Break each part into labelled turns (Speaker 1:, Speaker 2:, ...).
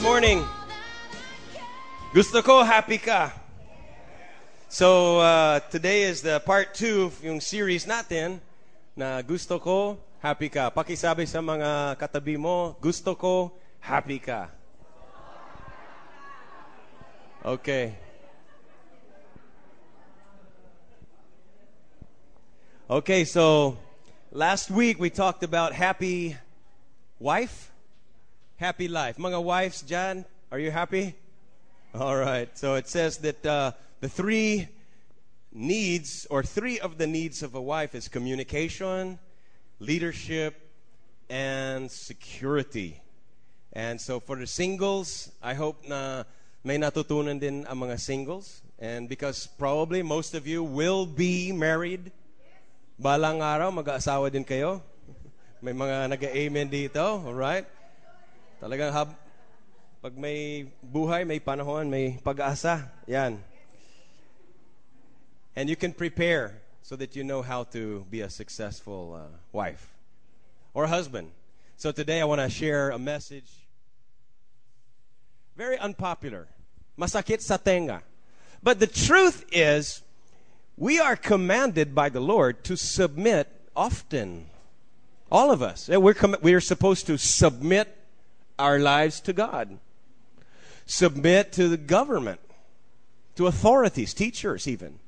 Speaker 1: good morning. Gusto ko happy ka. So, uh, today is the part two of yung series natin na gusto ko happy ka. Pakisabi sa mga katabi mo, gusto ko happy ka. Okay. Okay, so last week we talked about happy wife, happy life. Mga wives, Jan, are you happy? All right. So it says that uh, the three needs, or three of the needs of a wife, is communication, leadership, and security. And so for the singles, I hope na may natutunan din ang mga singles. And because probably most of you will be married, balang araw mag-aasawa din kayo. May mga nag-amen dito, all right? Talagang hab pag may buhay, may panahon, may pag-asa. Yan. And you can prepare so that you know how to be a successful uh, wife or husband. So today I want to share a message very unpopular. Masakit sa tenga. But the truth is, we are commanded by the Lord to submit often. All of us. We're, com- we're supposed to submit our lives to God, submit to the government, to authorities, teachers, even.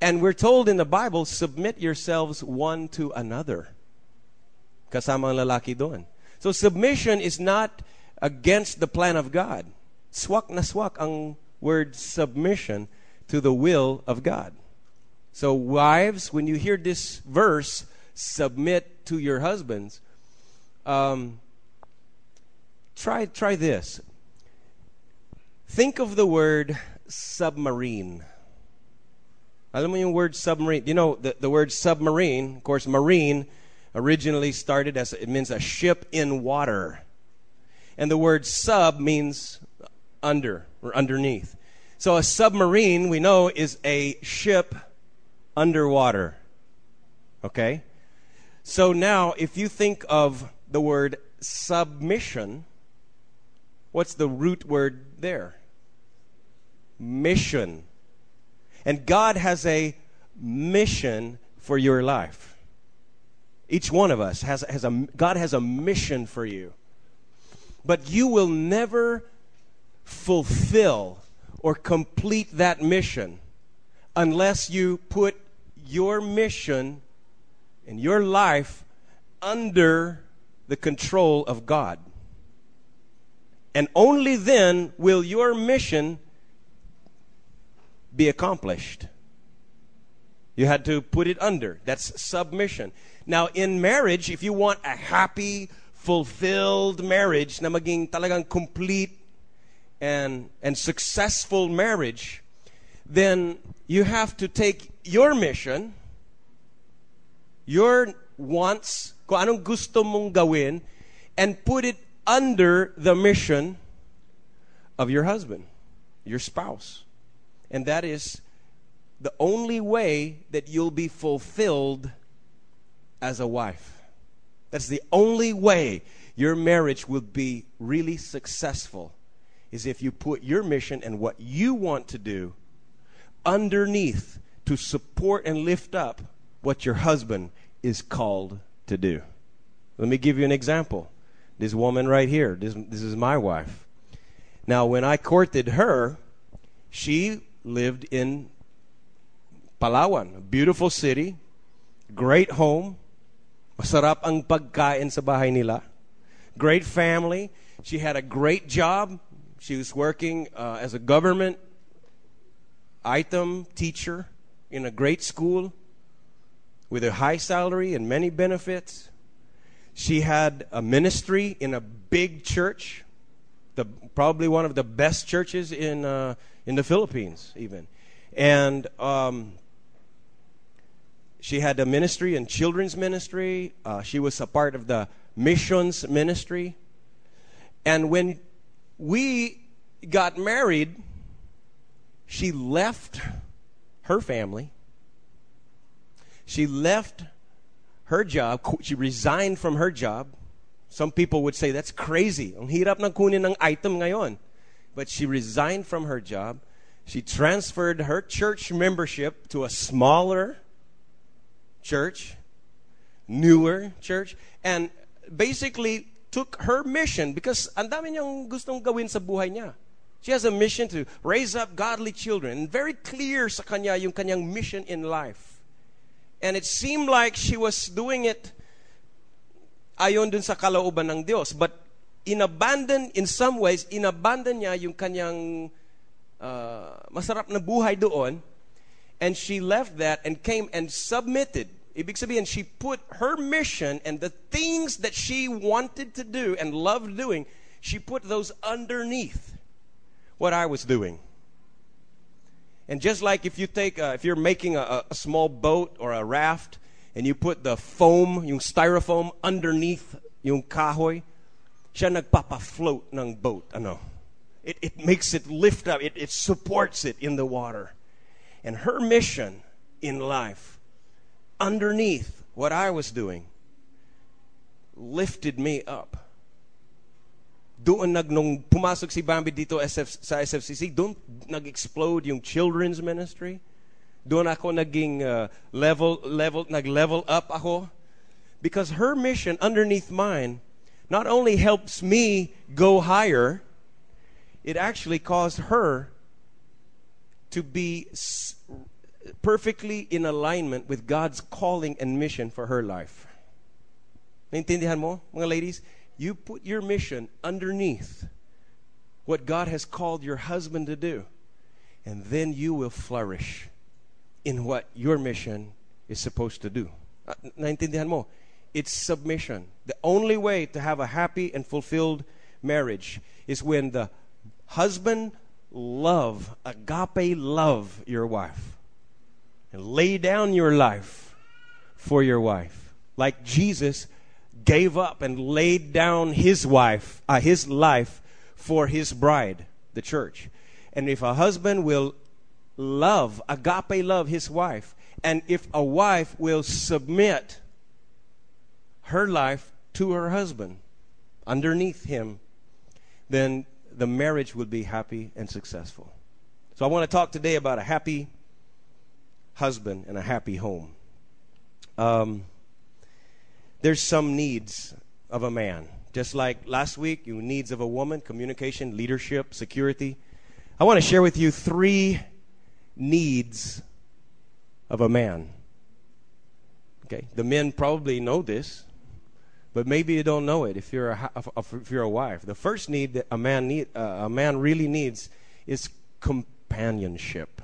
Speaker 1: And we're told in the Bible, submit yourselves one to another. Kasama ang lalaki doon. So submission is not against the plan of God. Swak na swak ang word submission to the will of God. So wives, when you hear this verse, submit to your husbands. Um, try try this. Think of the word submarine. Alam mo yung word submarine? You know, the, the word submarine, of course, marine originally started as it means a ship in water. And the word sub means under or underneath. So a submarine, we know, is a ship underwater. Okay? So now, if you think of the word submission, what's the root word there? Mission. And God has a mission for your life. Each one of us has, has a, God has a mission for you. But you will never fulfill or complete that mission unless you put your mission and your life under the control of God. And only then will your mission be accomplished. You had to put it under. That's submission. Now, in marriage, if you want a happy, fulfilled marriage na maging talagang complete and, and successful marriage, then you have to take your mission, your wants, kung anong gusto mong gawin, and put it under the mission of your husband, your spouse. And that is the only way that you'll be fulfilled as a wife. That's the only way your marriage will be really successful is if you put your mission and what you want to do underneath to support and lift up what your husband is called to do. Let me give you an example. This woman right here, this, this is my wife. Now, when I courted her, she lived in Palawan, a beautiful city, great home, masarap ang pagkain sa bahay nila, great family. She had a great job. She was working uh, as a government item teacher in a great school with a high salary and many benefits. She had a ministry in a big church, the, probably one of the best churches in, uh, in the Philippines, even. And um, she had a ministry in children's ministry. Uh, she was a part of the missions ministry. And when we got married, she left her family. She left her job. She resigned from her job. Some people would say that's crazy. Ang hirap ng kunin ng item ngayon. But she resigned from her job. She transferred her church membership to a smaller church, newer church, and basically took her mission because ang dami niyang gustong gawin sa buhay niya. She has a mission to raise up godly children. Very clear sa kanya yung kanyang mission in life. And it seemed like she was doing it ayon dun sa kalooban ng Diyos. But inabandon, in some ways, inabandon niya yung kanyang uh, masarap na buhay doon. And she left that and came and submitted. Ibig sabihin, she put her mission and the things that she wanted to do and loved doing, she put those underneath what I was doing. And just like if you take, a, if you're making a, a small boat or a raft, and you put the foam, yung styrofoam underneath yung kahoy, siya nagpapa-float ng boat. Ano? It, it makes it lift up. It, it supports it in the water. And her mission in life, underneath what I was doing, lifted me up. Doon nag, nung pumasok si Bambi dito SF, sa SFCC, doon nag-explode yung children's ministry. Doon ako naging uh, level, level, nag-level up ako. Because her mission underneath mine not only helps me go higher, it actually caused her to be s- perfectly in alignment with God's calling and mission for her life. Naintindihan mo, mga ladies? You put your mission underneath what God has called your husband to do, and then you will flourish in what your mission is supposed to do. Uh, naintindihan mo? It's submission. The only way to have a happy and fulfilled marriage is when the husband love, agape love your wife. And lay down your life for your wife. Like Jesus gave up and laid down his wife, uh, his life for his bride, the church. And if a husband will love, agape love his wife, and if a wife will submit her life to her husband underneath him, then the marriage will be happy and successful. So I want to talk today about a happy husband and a happy home. Um, there's some needs of a man. Just like last week, you needs of a woman, communication, leadership, security. I want to share with you three needs of a man. Okay, the men probably know this, but maybe you don't know it if you're a, if you're a wife. The first need that a man need uh, a man really needs is companionship.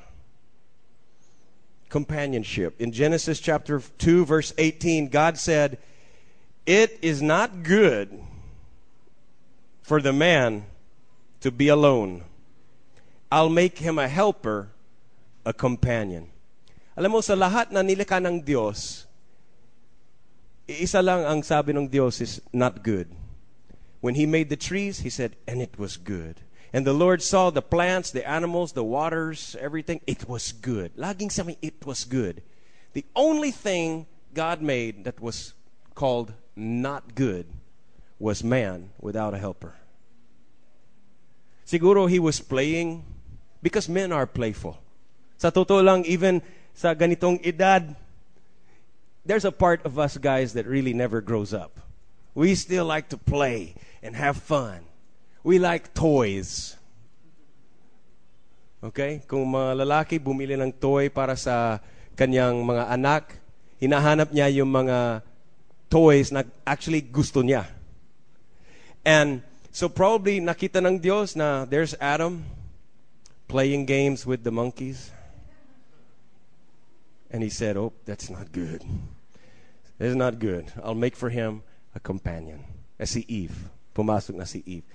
Speaker 1: Companionship. In Genesis chapter 2 verse 18, God said, "It is not good for the man to be alone. I'll make him a helper, a companion." Alam mo sa lahat na nilikha ng Diyos, isa lang ang sabi ng Diyos is not good. When he made the trees, he said, and it was good. And the Lord saw the plants, the animals, the waters, everything. It was good. Laging sabi, it was good. The only thing God made that was called not good was man without a helper. Siguro he was playing because men are playful. Sa totoo lang, even sa ganitong edad, there's a part of us guys that really never grows up. We still like to play and have fun. We like toys. Okay? Kung mga lalaki bumili ng toy para sa kanyang mga anak, hinahanap niya yung mga toys na actually gusto niya. And so probably nakita ng Dios na there's Adam playing games with the monkeys. And he said, Oh, that's not good. That's not good. I'll make for him a companion. Eh, si Eve. Pumasok na si Eve.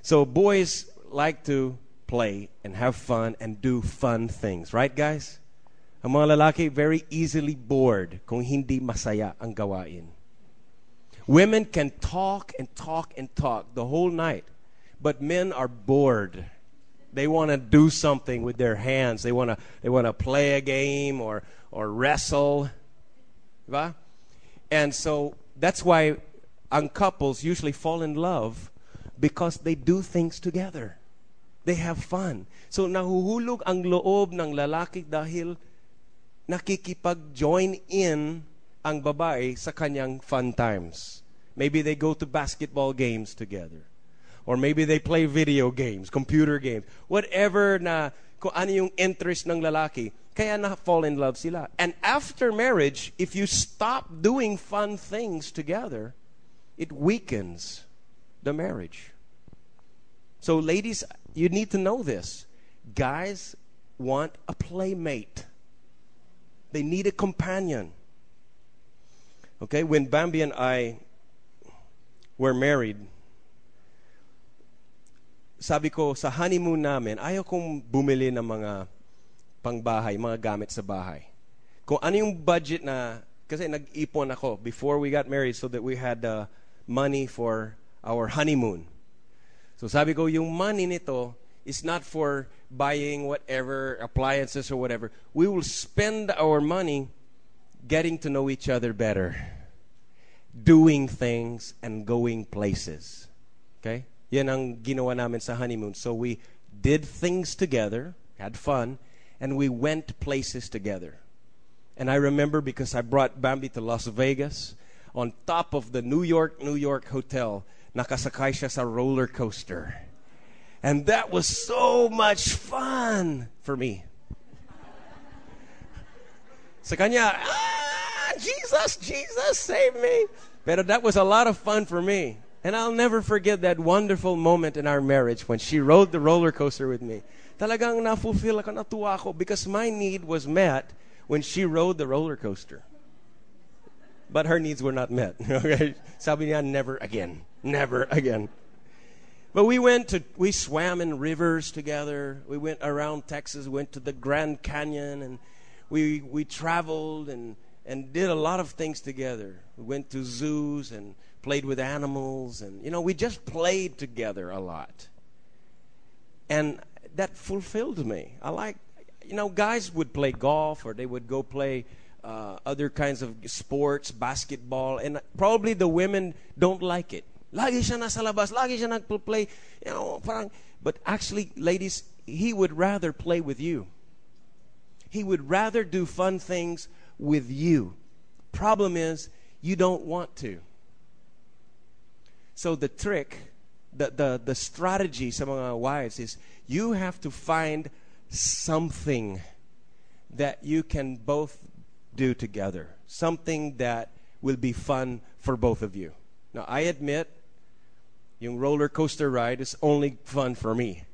Speaker 1: So boys like to play and have fun and do fun things. Right, guys? Ang mga lalaki, very easily bored kung hindi masaya ang gawain. Women can talk and talk and talk the whole night, but men are bored. They want to do something with their hands. They want to they want to play a game or or wrestle. And so that's why ang couples usually fall in love because they do things together. They have fun. So nahuhulog ang loob ng lalaki dahil nakikipag-join in ang babae sa kanyang fun times. Maybe they go to basketball games together. Or maybe they play video games, computer games. Whatever na kung ano yung interest ng lalaki, kaya na fall in love sila. And after marriage, if you stop doing fun things together, it weakens the marriage. So ladies, you need to know this. Guys want a playmate. They need a companion. Okay, when Bambi and I were married, sabi ko sa honeymoon namin, ayaw kong bumili ng mga pangbahay, mga gamit sa bahay. Kung ano yung budget na, kasi nag-ipon ako before we got married so that we had uh, money for our honeymoon. So sabi ko, yung money nito is not for buying whatever appliances or whatever. We will spend our money getting to know each other better, doing things and going places. Okay? Yan ang ginawa namin sa honeymoon. So we did things together, had fun, and we went places together. And I remember because I brought Bambi to Las Vegas, on top of the New York, New York hotel, nakasakay siya sa roller coaster. And that was so much fun for me. Sa kanya, ah, Jesus, Jesus, save me. Pero that was a lot of fun for me. And I'll never forget that wonderful moment in our marriage when she rode the roller coaster with me. Talagang na-fulfill ako, natuwa ako because my need was met when she rode the roller coaster. But her needs were not met. Okay? Sabi niya, never again. Never again. But we went to, we swam in rivers together. We went around Texas, went to the Grand Canyon, and we, we traveled and, and did a lot of things together. We went to zoos and played with animals, and, you know, we just played together a lot. And that fulfilled me. I like, you know, guys would play golf or they would go play uh, other kinds of sports, basketball, and probably the women don't like it. Lagi siya nasa labas, lagi siya nagpo-play, you know, parang, but actually, ladies, he would rather play with you. He would rather do fun things with you. Problem is, you don't want to. So the trick, the, the, the strategy sa mga wives is you have to find something that you can both do together. Something that will be fun for both of you. Now, I admit, yung roller coaster ride is only fun for me.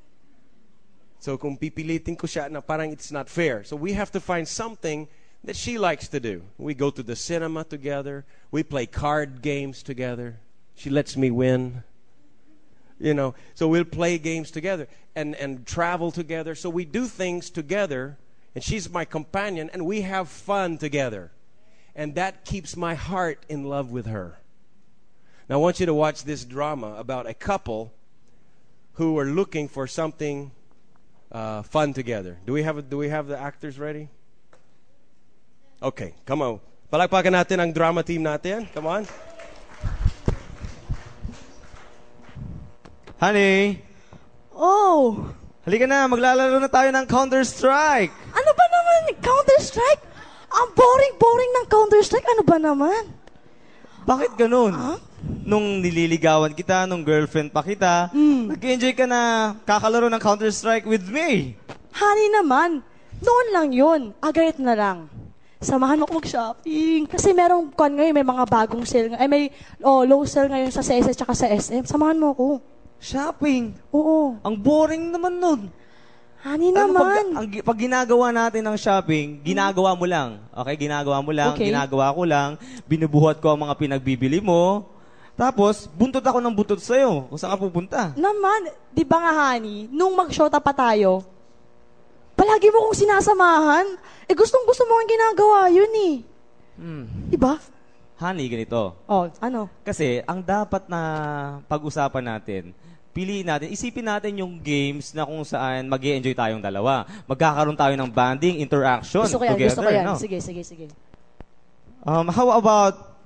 Speaker 1: So kung pipilitin ko siya na parang it's not fair. So we have to find something that she likes to do. We go to the cinema together. We play card games together. She lets me win. You know, so we'll play games together and, and travel together. So we do things together, and she's my companion, and we have fun together. And that keeps my heart in love with her. Now, I want you to watch this drama about a couple who are looking for something uh, fun together. Do we have do we have the actors ready? Okay, come on. Palakpakan natin ang drama team natin. Come on.
Speaker 2: Honey,
Speaker 3: Oh,
Speaker 2: halika na, maglalaro na tayo ng Counter-Strike.
Speaker 3: ano ba naman? Counter-Strike? Ang boring-boring ng Counter-Strike. Ano ba naman?
Speaker 2: Bakit ganun?
Speaker 3: Ah?
Speaker 2: Nung nililigawan kita, nung girlfriend pa kita,
Speaker 3: Hmm.
Speaker 2: nag-enjoy ka na kakalaro ng Counter-Strike with me.
Speaker 3: Honey naman, noon lang yun. Agad na lang. Samahan mo ako mag-shopping. Kasi merong kon ngayon, may mga bagong sale. Ay, may oh, low sale ngayon sa CSS tsaka sa SM. Samahan mo ako.
Speaker 2: Shopping.
Speaker 3: Oo.
Speaker 2: Ang boring naman nun. Alam mo,
Speaker 3: naman.
Speaker 2: Pag, ang, pag ginagawa natin ng shopping, ginagawa mo lang. Okay, ginagawa mo lang,
Speaker 3: Okay.
Speaker 2: ginagawa ko lang, binubuhat ko ang mga pinagbibili mo. Tapos, buntot ako ng buntot sa'yo kung saan ka pupunta.
Speaker 3: Naman, di ba nga, honey, nung mag-shota pa tayo, palagi mo kong sinasamahan. Eh, gustong gusto mo ang ginagawa yun eh.
Speaker 2: Hmm.
Speaker 3: Di ba?
Speaker 2: Honey, ganito.
Speaker 3: Oh, ano?
Speaker 2: Kasi, ang dapat na pag-usapan natin, piliin natin, isipin natin yung games na kung saan mag enjoy tayong dalawa. Magkakaroon tayo ng banding, interaction
Speaker 3: Gusto ko yan,
Speaker 2: together.
Speaker 3: gusto ko yan.
Speaker 2: no?
Speaker 3: Sige, sige, sige.
Speaker 2: Um, how about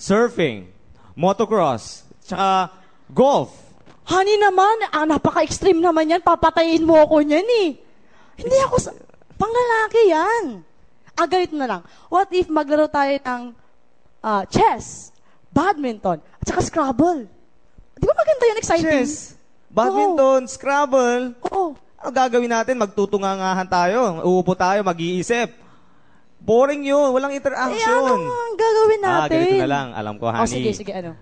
Speaker 2: surfing, motocross, tsaka golf?
Speaker 3: Honey naman, ah, napaka-extreme naman yan. Papatayin mo ako niyan eh. Hindi ako sa... Panglalaki yan. Ah, ganito na lang. What if maglaro tayo ng ah, chess, badminton, at saka Scrabble? Di ba maganda yun? Exciting.
Speaker 2: Chess, badminton, Scrabble.
Speaker 3: Oo.
Speaker 2: Ano gagawin natin? Magtutungangahan tayo. Uupo tayo, mag-iisip. Boring yun. Walang
Speaker 3: Eh,
Speaker 2: interaction.
Speaker 3: ano ang gagawin natin?
Speaker 2: Ah, ganito na lang. Alam ko, honey.
Speaker 3: Oh, sige, sige, ano?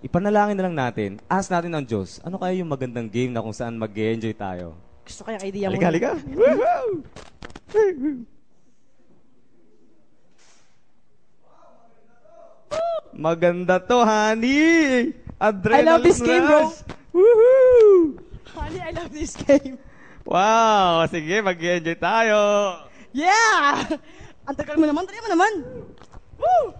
Speaker 2: Ipanalangin na lang natin. Ask natin ang Diyos. Ano kaya yung magandang game na kung saan mag enjoy tayo?
Speaker 3: Gusto ko yung idea mo.
Speaker 2: Halika, halika. Maganda to, honey! Adrenaline
Speaker 3: I love this game, bro.
Speaker 2: Woohoo!
Speaker 3: Honey, I love this game.
Speaker 2: Wow! Sige, mag-enjoy tayo!
Speaker 3: Yeah! Ang tagal mo naman, dali mo naman. Woo!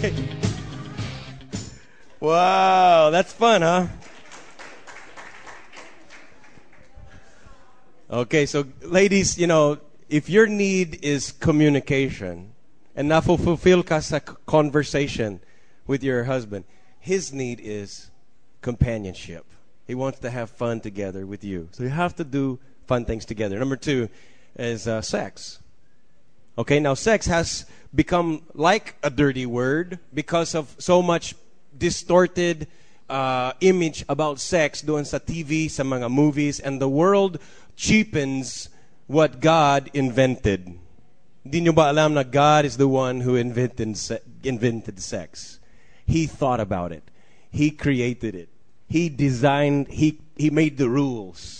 Speaker 1: Wow, that's fun, huh? Okay, so ladies, you know, if your need is communication and na fulfill ka sa c- conversation with your husband, his need is companionship. He wants to have fun together with you. So you have to do fun things together. Number two is uh, sex. Okay, now sex has become like a dirty word because of so much distorted uh, image about sex doon sa TV, sa mga movies, and the world cheapens what God invented. Nyo ba alam na God is the one who invented, se- invented sex? He thought about it. He created it. He designed, he, he made the rules.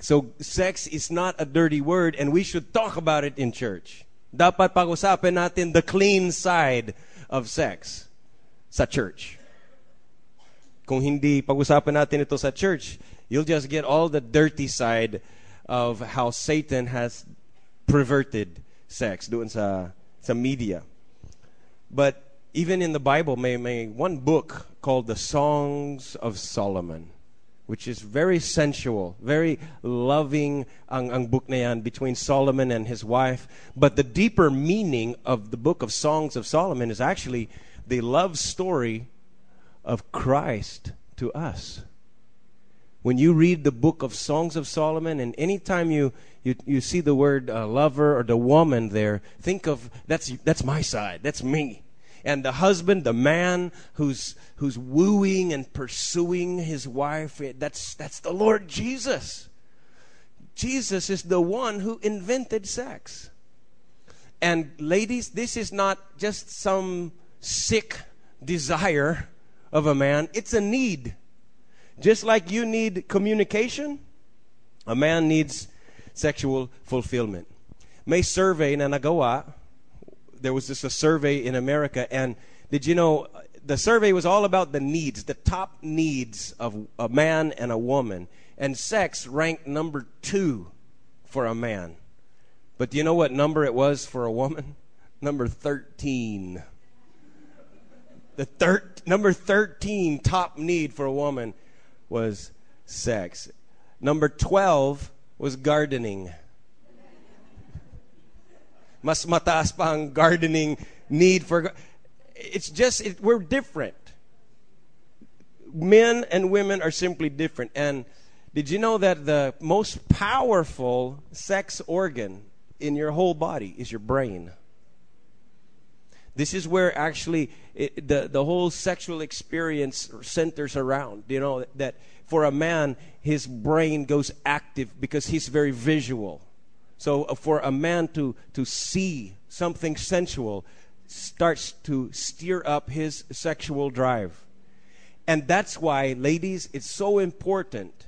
Speaker 1: So sex is not a dirty word and we should talk about it in church. Dapat pag-usapan natin the clean side of sex sa church. Kung hindi pag-usapan natin ito sa church, you'll just get all the dirty side of how Satan has perverted sex doon sa sa media. But even in the Bible, may, may one book called the Songs of Solomon, which is very sensual, very loving ang, ang book na yan between Solomon and his wife. But the deeper meaning of the book of Songs of Solomon is actually the love story of Christ to us. When you read the book of Songs of Solomon, and anytime you, you, you see the word uh, lover or the woman there, think of that's, that's my side, that's me. And the husband, the man who's, who's wooing and pursuing his wife, that's, that's the Lord Jesus. Jesus is the one who invented sex. And ladies, this is not just some sick desire of a man, it's a need. Just like you need communication, a man needs sexual fulfillment. May survey na nagawa. There was just a survey in America, and did you know the survey was all about the needs, the top needs of a man and a woman, and sex ranked number two for a man. But do you know what number it was for a woman? Number 13. The thir- number 13 top need for a woman was sex. Number 12 was gardening. Mas mataas pa ang gardening need for It's just it, we're different. Men and women are simply different. And did you know that the most powerful sex organ in your whole body is your brain? This is where actually it, the the whole sexual experience centers around. You know that for a man, his brain goes active because he's very visual. So uh, for a man to to see something sensual starts to steer up his sexual drive. And that's why, ladies, it's so important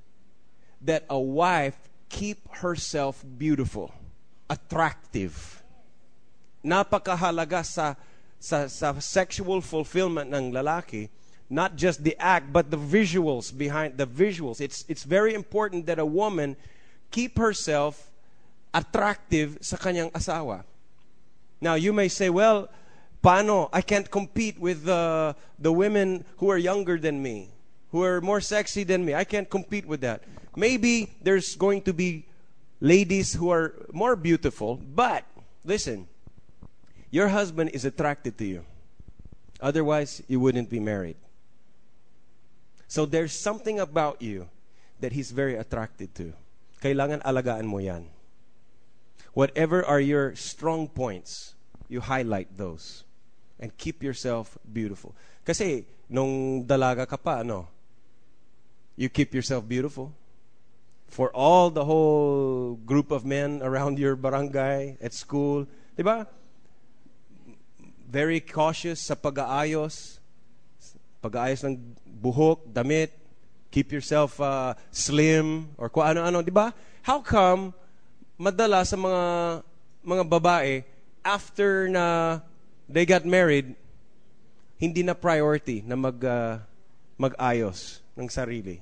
Speaker 1: that a wife keep herself beautiful, attractive. Napakahalaga sa, sa, sa sexual fulfillment ng lalaki, not just the act, but the visuals behind the visuals. It's, it's very important that a woman keep herself attractive sa kanyang asawa. Now, you may say, well, paano? I can't compete with the, the women who are younger than me, who are more sexy than me. I can't compete with that. Maybe there's going to be ladies who are more beautiful, but listen, your husband is attracted to you. Otherwise, you wouldn't be married. So there's something about you that he's very attracted to. Kailangan alagaan mo yan. Whatever are your strong points, you highlight those and keep yourself beautiful. Kasi nung dalaga ka pa, you keep yourself beautiful. For all the whole group of men around your barangay, at school, ba? Very cautious sa pag-aayos, pag-aayos ng buhok, damit, keep yourself uh, slim, or kung ano-ano, di ba? How come madala sa mga mga babae after na they got married hindi na priority na mag uh, mag-ayos ng sarili.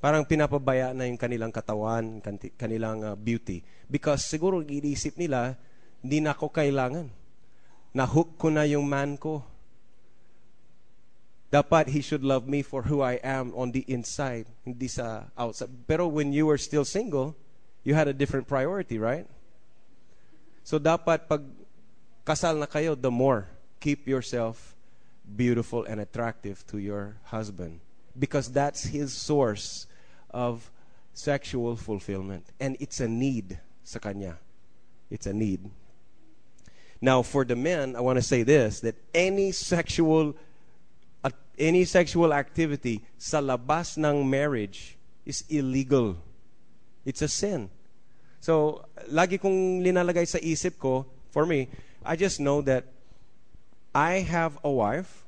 Speaker 1: Parang pinapabaya na yung kanilang katawan, kanilang uh, beauty. Because siguro iniisip nila, hindi na ako kailangan. Na-hook ko na yung man ko. Dapat he should love me for who I am on the inside, hindi sa outside. Pero when you were still single, you had a different priority, right? So dapat pag kasal na kayo, the more keep yourself beautiful and attractive to your husband because that's his source of sexual fulfillment and it's a need sa kanya. It's a need. Now for the men, I want to say this that any sexual any sexual activity sa labas ng marriage is illegal. It's a sin. So, lagi kong linalagay sa isip ko, for me, I just know that I have a wife.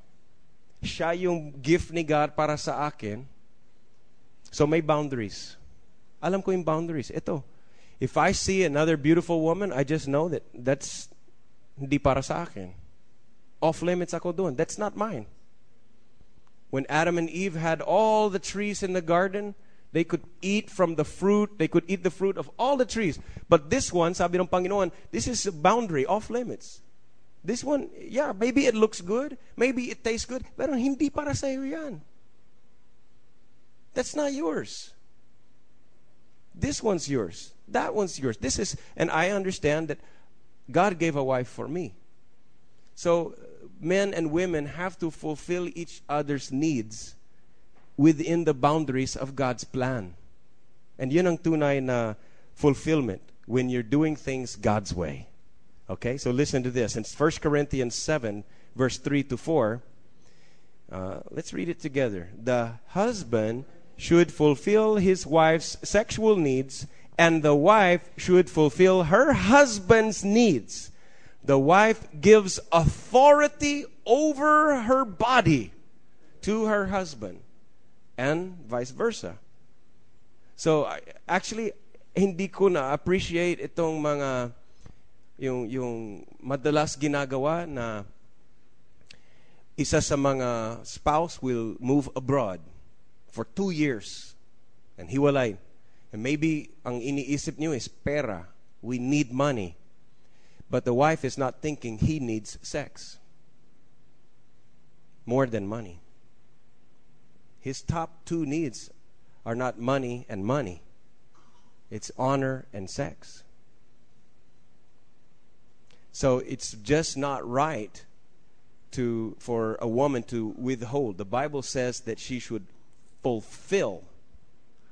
Speaker 1: Siya yung gift ni God para sa akin. So may boundaries. Alam ko yung boundaries. Ito, if I see another beautiful woman, I just know that that's hindi para sa akin. Off limits ako doon. That's not mine. When Adam and Eve had all the trees in the garden, they could eat from the fruit. They could eat the fruit of all the trees. But this one, sabi ng Panginoon, this is a boundary, off limits. This one, yeah, maybe it looks good. Maybe it tastes good. Pero hindi para sa yan. That's not yours. This one's yours. That one's yours. This is, and I understand that God gave a wife for me. So men and women have to fulfill each other's needs within the boundaries of God's plan. And yun ang tunay na fulfillment when you're doing things God's way. Okay, so listen to this. In 1 Corinthians 7, verse 3 to 4, uh, let's read it together. The husband should fulfill his wife's sexual needs, and the wife should fulfill her husband's needs. The wife gives authority over her body to her husband, and vice versa. So, actually, hindi ko na appreciate itong mga yung yung madalas ginagawa na isa sa mga spouse will move abroad for two years and hiwalay. And maybe ang iniisip niyo is pera. We need money. But the wife is not thinking he needs sex more than money. His top two needs are not money and money. It's honor and sex. So it's just not right to for a woman to withhold. The Bible says that she should fulfill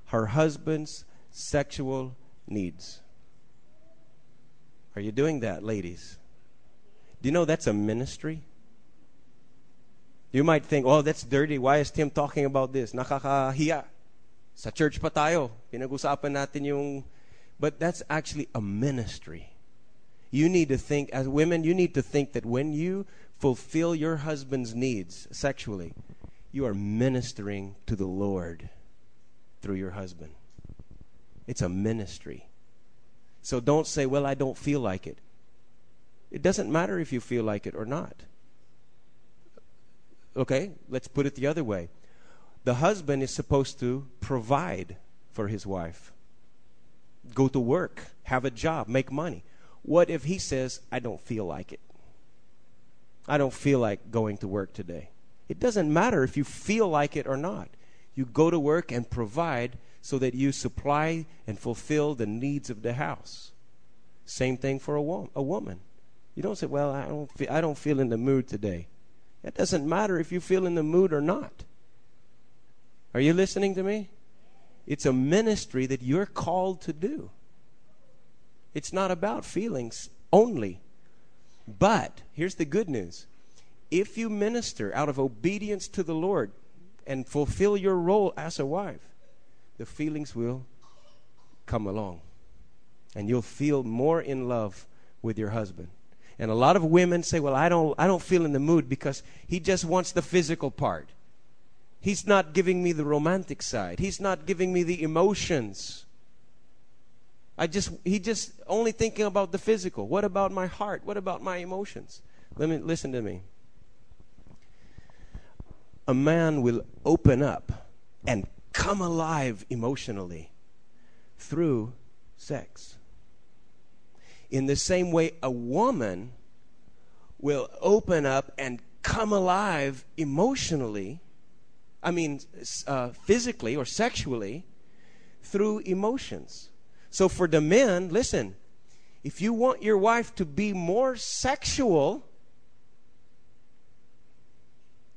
Speaker 1: her husband's sexual needs. Are you doing that, ladies? Do you know that's a ministry? You might think, oh, that's dirty. Why is Tim talking about this? Nakakahiya. Sa church pa tayo. Pinag-usapan natin yung... But that's actually a ministry. You need to think, as women, you need to think that when you fulfill your husband's needs sexually, you are ministering to the Lord through your husband. It's a ministry. So don't say, well, I don't feel like it. It doesn't matter if you feel like it or not. Okay, let's put it the other way. The husband is supposed to provide for his wife, go to work, have a job, make money. What if he says, I don't feel like it? I don't feel like going to work today. It doesn't matter if you feel like it or not. You go to work and provide so that you supply and fulfill the needs of the house. Same thing for a, wo- a woman. You don't say, "Well, I don't I don't feel in the mood today." It doesn't matter if you feel in the mood or not. Are you listening to me? It's a ministry that you're called to do. It's not about feelings only. But here's the good news. If you minister out of obedience to the Lord and fulfill your role as a wife, the feelings will come along. And you'll feel more in love with your husband. And a lot of women say, "Well, I don't I don't feel in the mood because he just wants the physical part. He's not giving me the romantic side. He's not giving me the emotions. I just he just only thinking about the physical. What about my heart? What about my emotions? Let me listen to me. A man will open up and come alive emotionally through sex. In the same way, a woman will open up and come alive emotionally, I mean, uh, physically or sexually, through emotions. So for the men, listen, if you want your wife to be more sexual,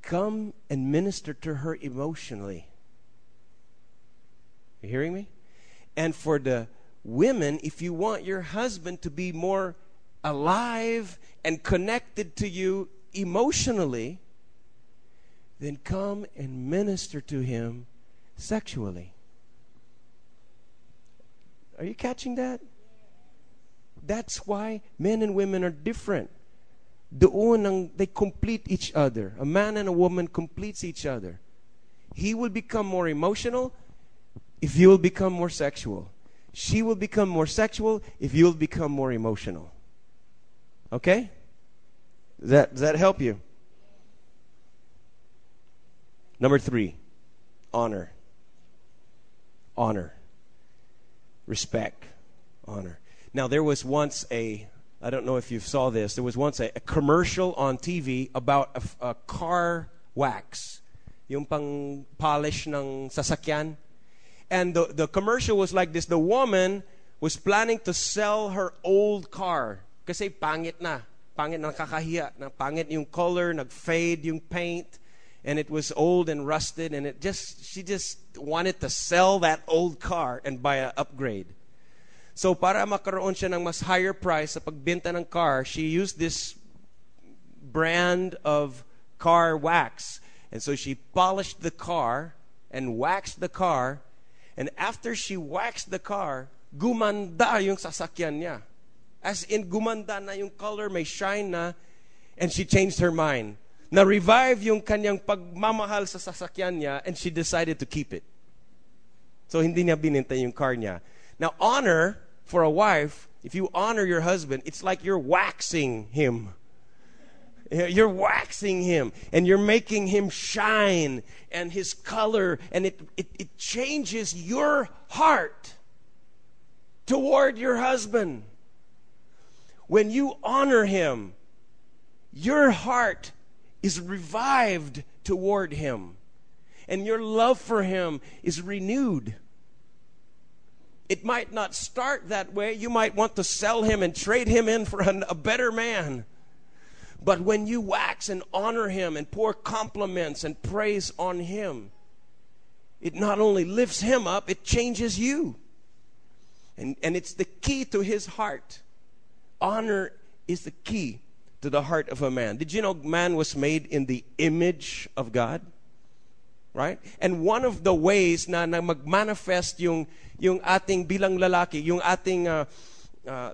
Speaker 1: come and minister to her emotionally. You hearing me? And for the women, if you want your husband to be more alive and connected to you emotionally, then come and minister to him sexually. Are you catching that? That's why men and women are different. They complete each other. A man and a woman completes each other. He will become more emotional if you will become more sexual. She will become more sexual if you'll become more emotional. Okay? Does that, does that help you? Number three, honor. Honor. Respect. Honor. Now, there was once a, I don't know if you saw this, there was once a, a commercial on TV about a, a car wax. Yung pang polish ng sasakyan. And the, the commercial was like this. The woman was planning to sell her old car. Kasi pangit na. Pangit na kakahiya. Na pangit yung color, nag-fade yung paint. And it was old and rusted. And it just, she just wanted to sell that old car and buy an upgrade. So para makaroon siya ng mas higher price sa pagbenta ng car, she used this brand of car wax. And so she polished the car and waxed the car. And after she waxed the car, gumanda yung sasakyan niya. As in, gumanda na yung color, may shine na, and she changed her mind. Na-revive yung kanyang pagmamahal sa sasakyan niya, and she decided to keep it. So, hindi niya bininta yung car niya. Now, honor for a wife, if you honor your husband, it's like you're waxing him. Eh, you're waxing him and you're making him shine and his color, and it, it, it changes your heart toward your husband. When you honor him, your heart is revived toward him. and your love for him is renewed. It might not start that way. You might want to sell him and trade him in for an, a better man. But when you wax and honor him and pour compliments and praise on him, it not only lifts him up, it changes you. And, and it's the key to his heart. Honor is the key to the heart of a man. Did you know man was made in the image of God? Right? And one of the ways na, na mag-manifest yung, yung ating bilang lalaki, yung ating, uh, uh,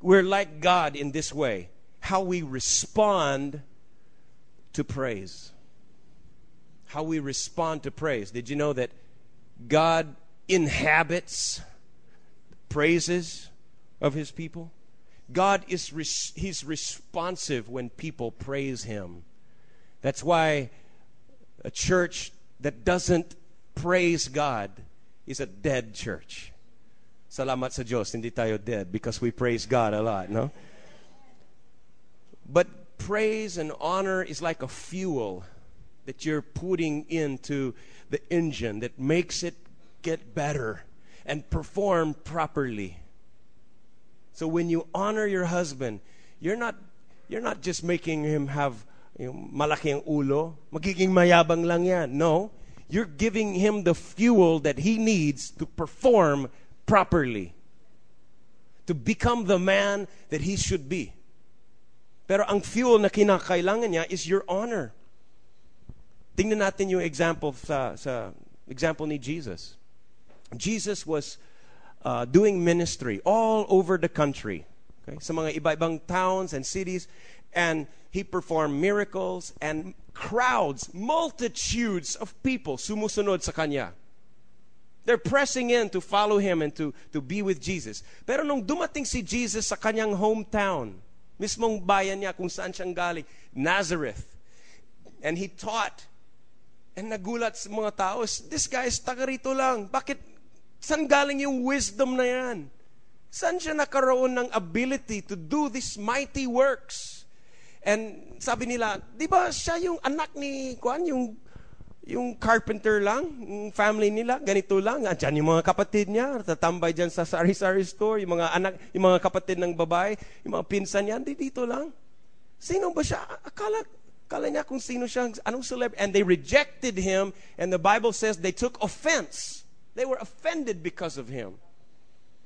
Speaker 1: we're like God in this way. How we respond to praise. How we respond to praise. Did you know that God inhabits praises of his people? God is res- he's responsive when people praise him. That's why a church that doesn't praise God is a dead church. Salamat sa Diyos, hindi tayo dead because we praise God a lot, no? But praise and honor is like a fuel that you're putting into the engine that makes it get better and perform properly. So when you honor your husband, you're not you're not just making him have yung malaki ang ulo, magiging mayabang lang yan. No, you're giving him the fuel that he needs to perform properly. To become the man that he should be. Pero ang fuel na kinakailangan niya is your honor. Tingnan natin yung example sa, sa example ni Jesus. Jesus was uh, doing ministry all over the country. Okay? Sa mga iba-ibang towns and cities. And he performed miracles and crowds, multitudes of people sumusunod sa kanya. They're pressing in to follow him and to, to be with Jesus. Pero nung dumating si Jesus sa kanyang hometown, mismong bayan niya kung saan siyang galing, Nazareth, and he taught, and nagulat sa mga tao, this guy is taga rito lang. Bakit, saan galing yung wisdom na yan? Saan siya nakaroon ng ability to do these mighty works? And sabi nila, di ba siya yung anak ni Kwan, yung yung carpenter lang, yung family nila, ganito lang. Andiyan yung mga kapatid niya, tatambay dyan sa sari-sari store, yung mga anak, yung mga kapatid ng babae, yung mga pinsan niya, di dito lang. Sino ba siya? Akala, akala niya kung sino siya, anong celebrity. And they rejected him, and the Bible says they took offense. They were offended because of him.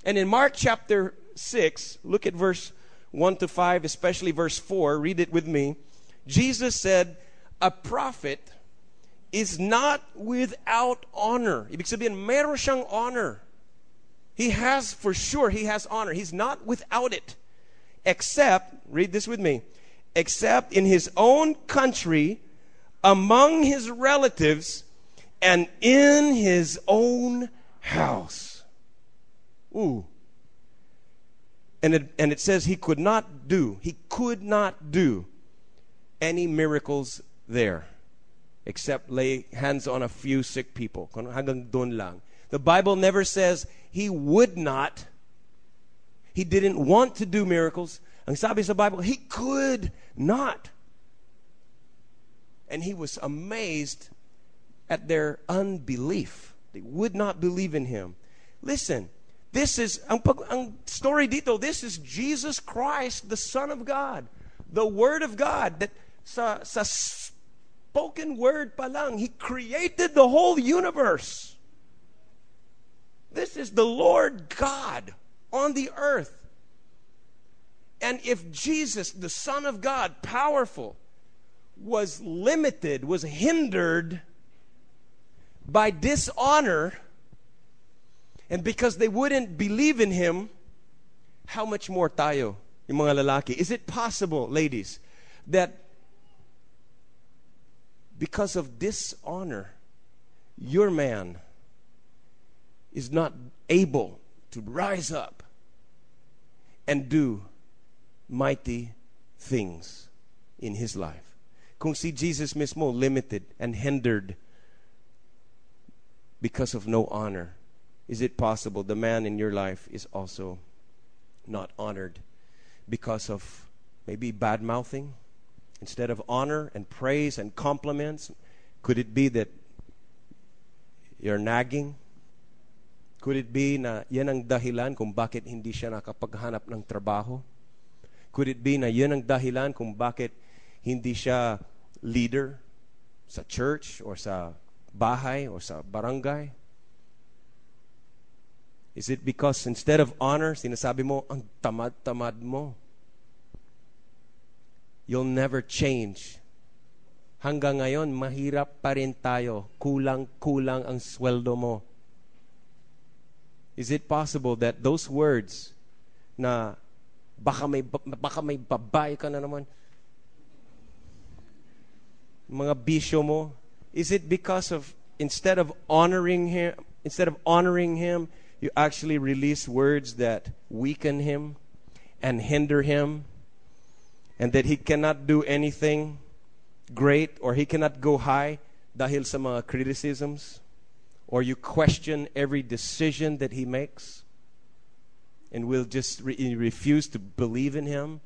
Speaker 1: And in Mark chapter 6, look at verse 1 to 5, especially verse 4, read it with me. Jesus said, A prophet is not without honor. Ibig sabihin, meron siyang honor. He has, for sure, he has honor. He's not without it. Except, read this with me, except in his own country, among his relatives, and in his own house. Ooh. And it, and it says he could not do, he could not do any miracles there except lay hands on a few sick people. Hanggang doon lang. The Bible never says he would not. He didn't want to do miracles. Ang sabi sa Bible, he could not. And he was amazed at their unbelief. They would not believe in him. Listen, this is ang, ang story dito, this is Jesus Christ, the Son of God, the Word of God that sa sa spoken word pa lang, He created the whole universe. This is the Lord God on the earth. And if Jesus, the Son of God, powerful, was limited, was hindered by dishonor, and because they wouldn't believe in Him, how much more tayo, yung mga lalaki? Is it possible, ladies, that because of dishonor, your man is not able to rise up and do mighty things in his life. Kung si Jesus mismo limited and hindered because of no honor, is it possible the man in your life is also not honored because of maybe bad mouthing? Instead of honor and praise and compliments, could it be that You're nagging? Could it be na yan ang dahilan kung bakit hindi siya nakapaghanap ng trabaho? Could it be na yan ang dahilan kung bakit hindi siya leader sa church or sa bahay or sa barangay? Is it because instead of honor, sinasabi mo, ang tamad-tamad mo? You'll never change. Hanggang ngayon, mahirap pa rin tayo. Kulang-kulang ang sweldo mo. Is it possible that those words na baka may, baka may babae ka na naman, mga bisyo mo, is it because of instead of honoring him, instead of honoring him, you actually release words that weaken him and hinder him and that he cannot do anything great or he cannot go high dahil sa mga criticisms or you question every decision that he makes and will just re- refuse to believe in him.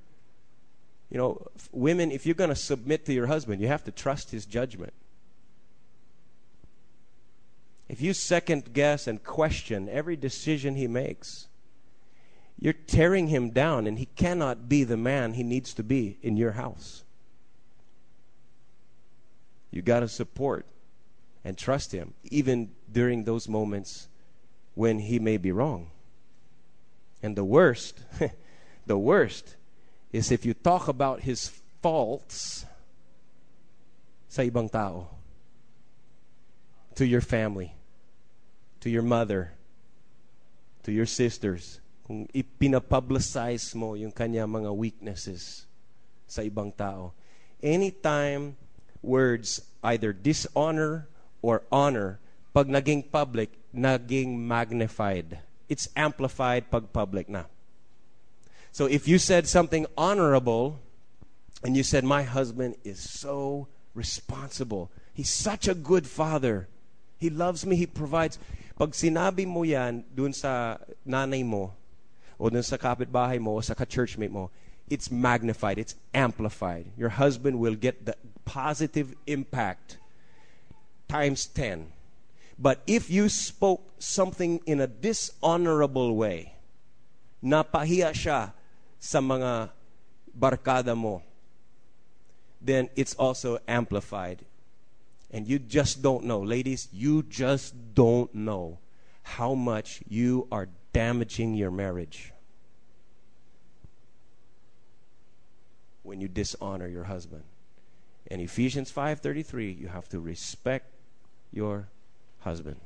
Speaker 1: You know women if you're going to submit to your husband you have to trust his judgment. If you second guess and question every decision he makes you're tearing him down and he cannot be the man he needs to be in your house. You got to support and trust him even during those moments when he may be wrong. And the worst the worst is if you talk about his faults sa ibang tao to your family to your mother to your sisters kung ipinapublicize mo yung kanya mga weaknesses sa ibang tao. Anytime words either dishonor or honor pag naging public naging magnified. It's amplified pag public na. So if you said something honorable and you said my husband is so responsible. He's such a good father. He loves me. He provides. Pag sinabi mo yan dun sa nanay mo o dun sa kapitbahay mo o sa ka-churchmate mo it's magnified it's amplified. Your husband will get the positive impact times 10 but if you spoke something in a dishonorable way napahiya siya sa mga barkada mo then it's also amplified. And you just don't know, ladies, you just don't know how much you are damaging your marriage when you dishonor your husband. In Ephesians 5:33, you have to respect your husband.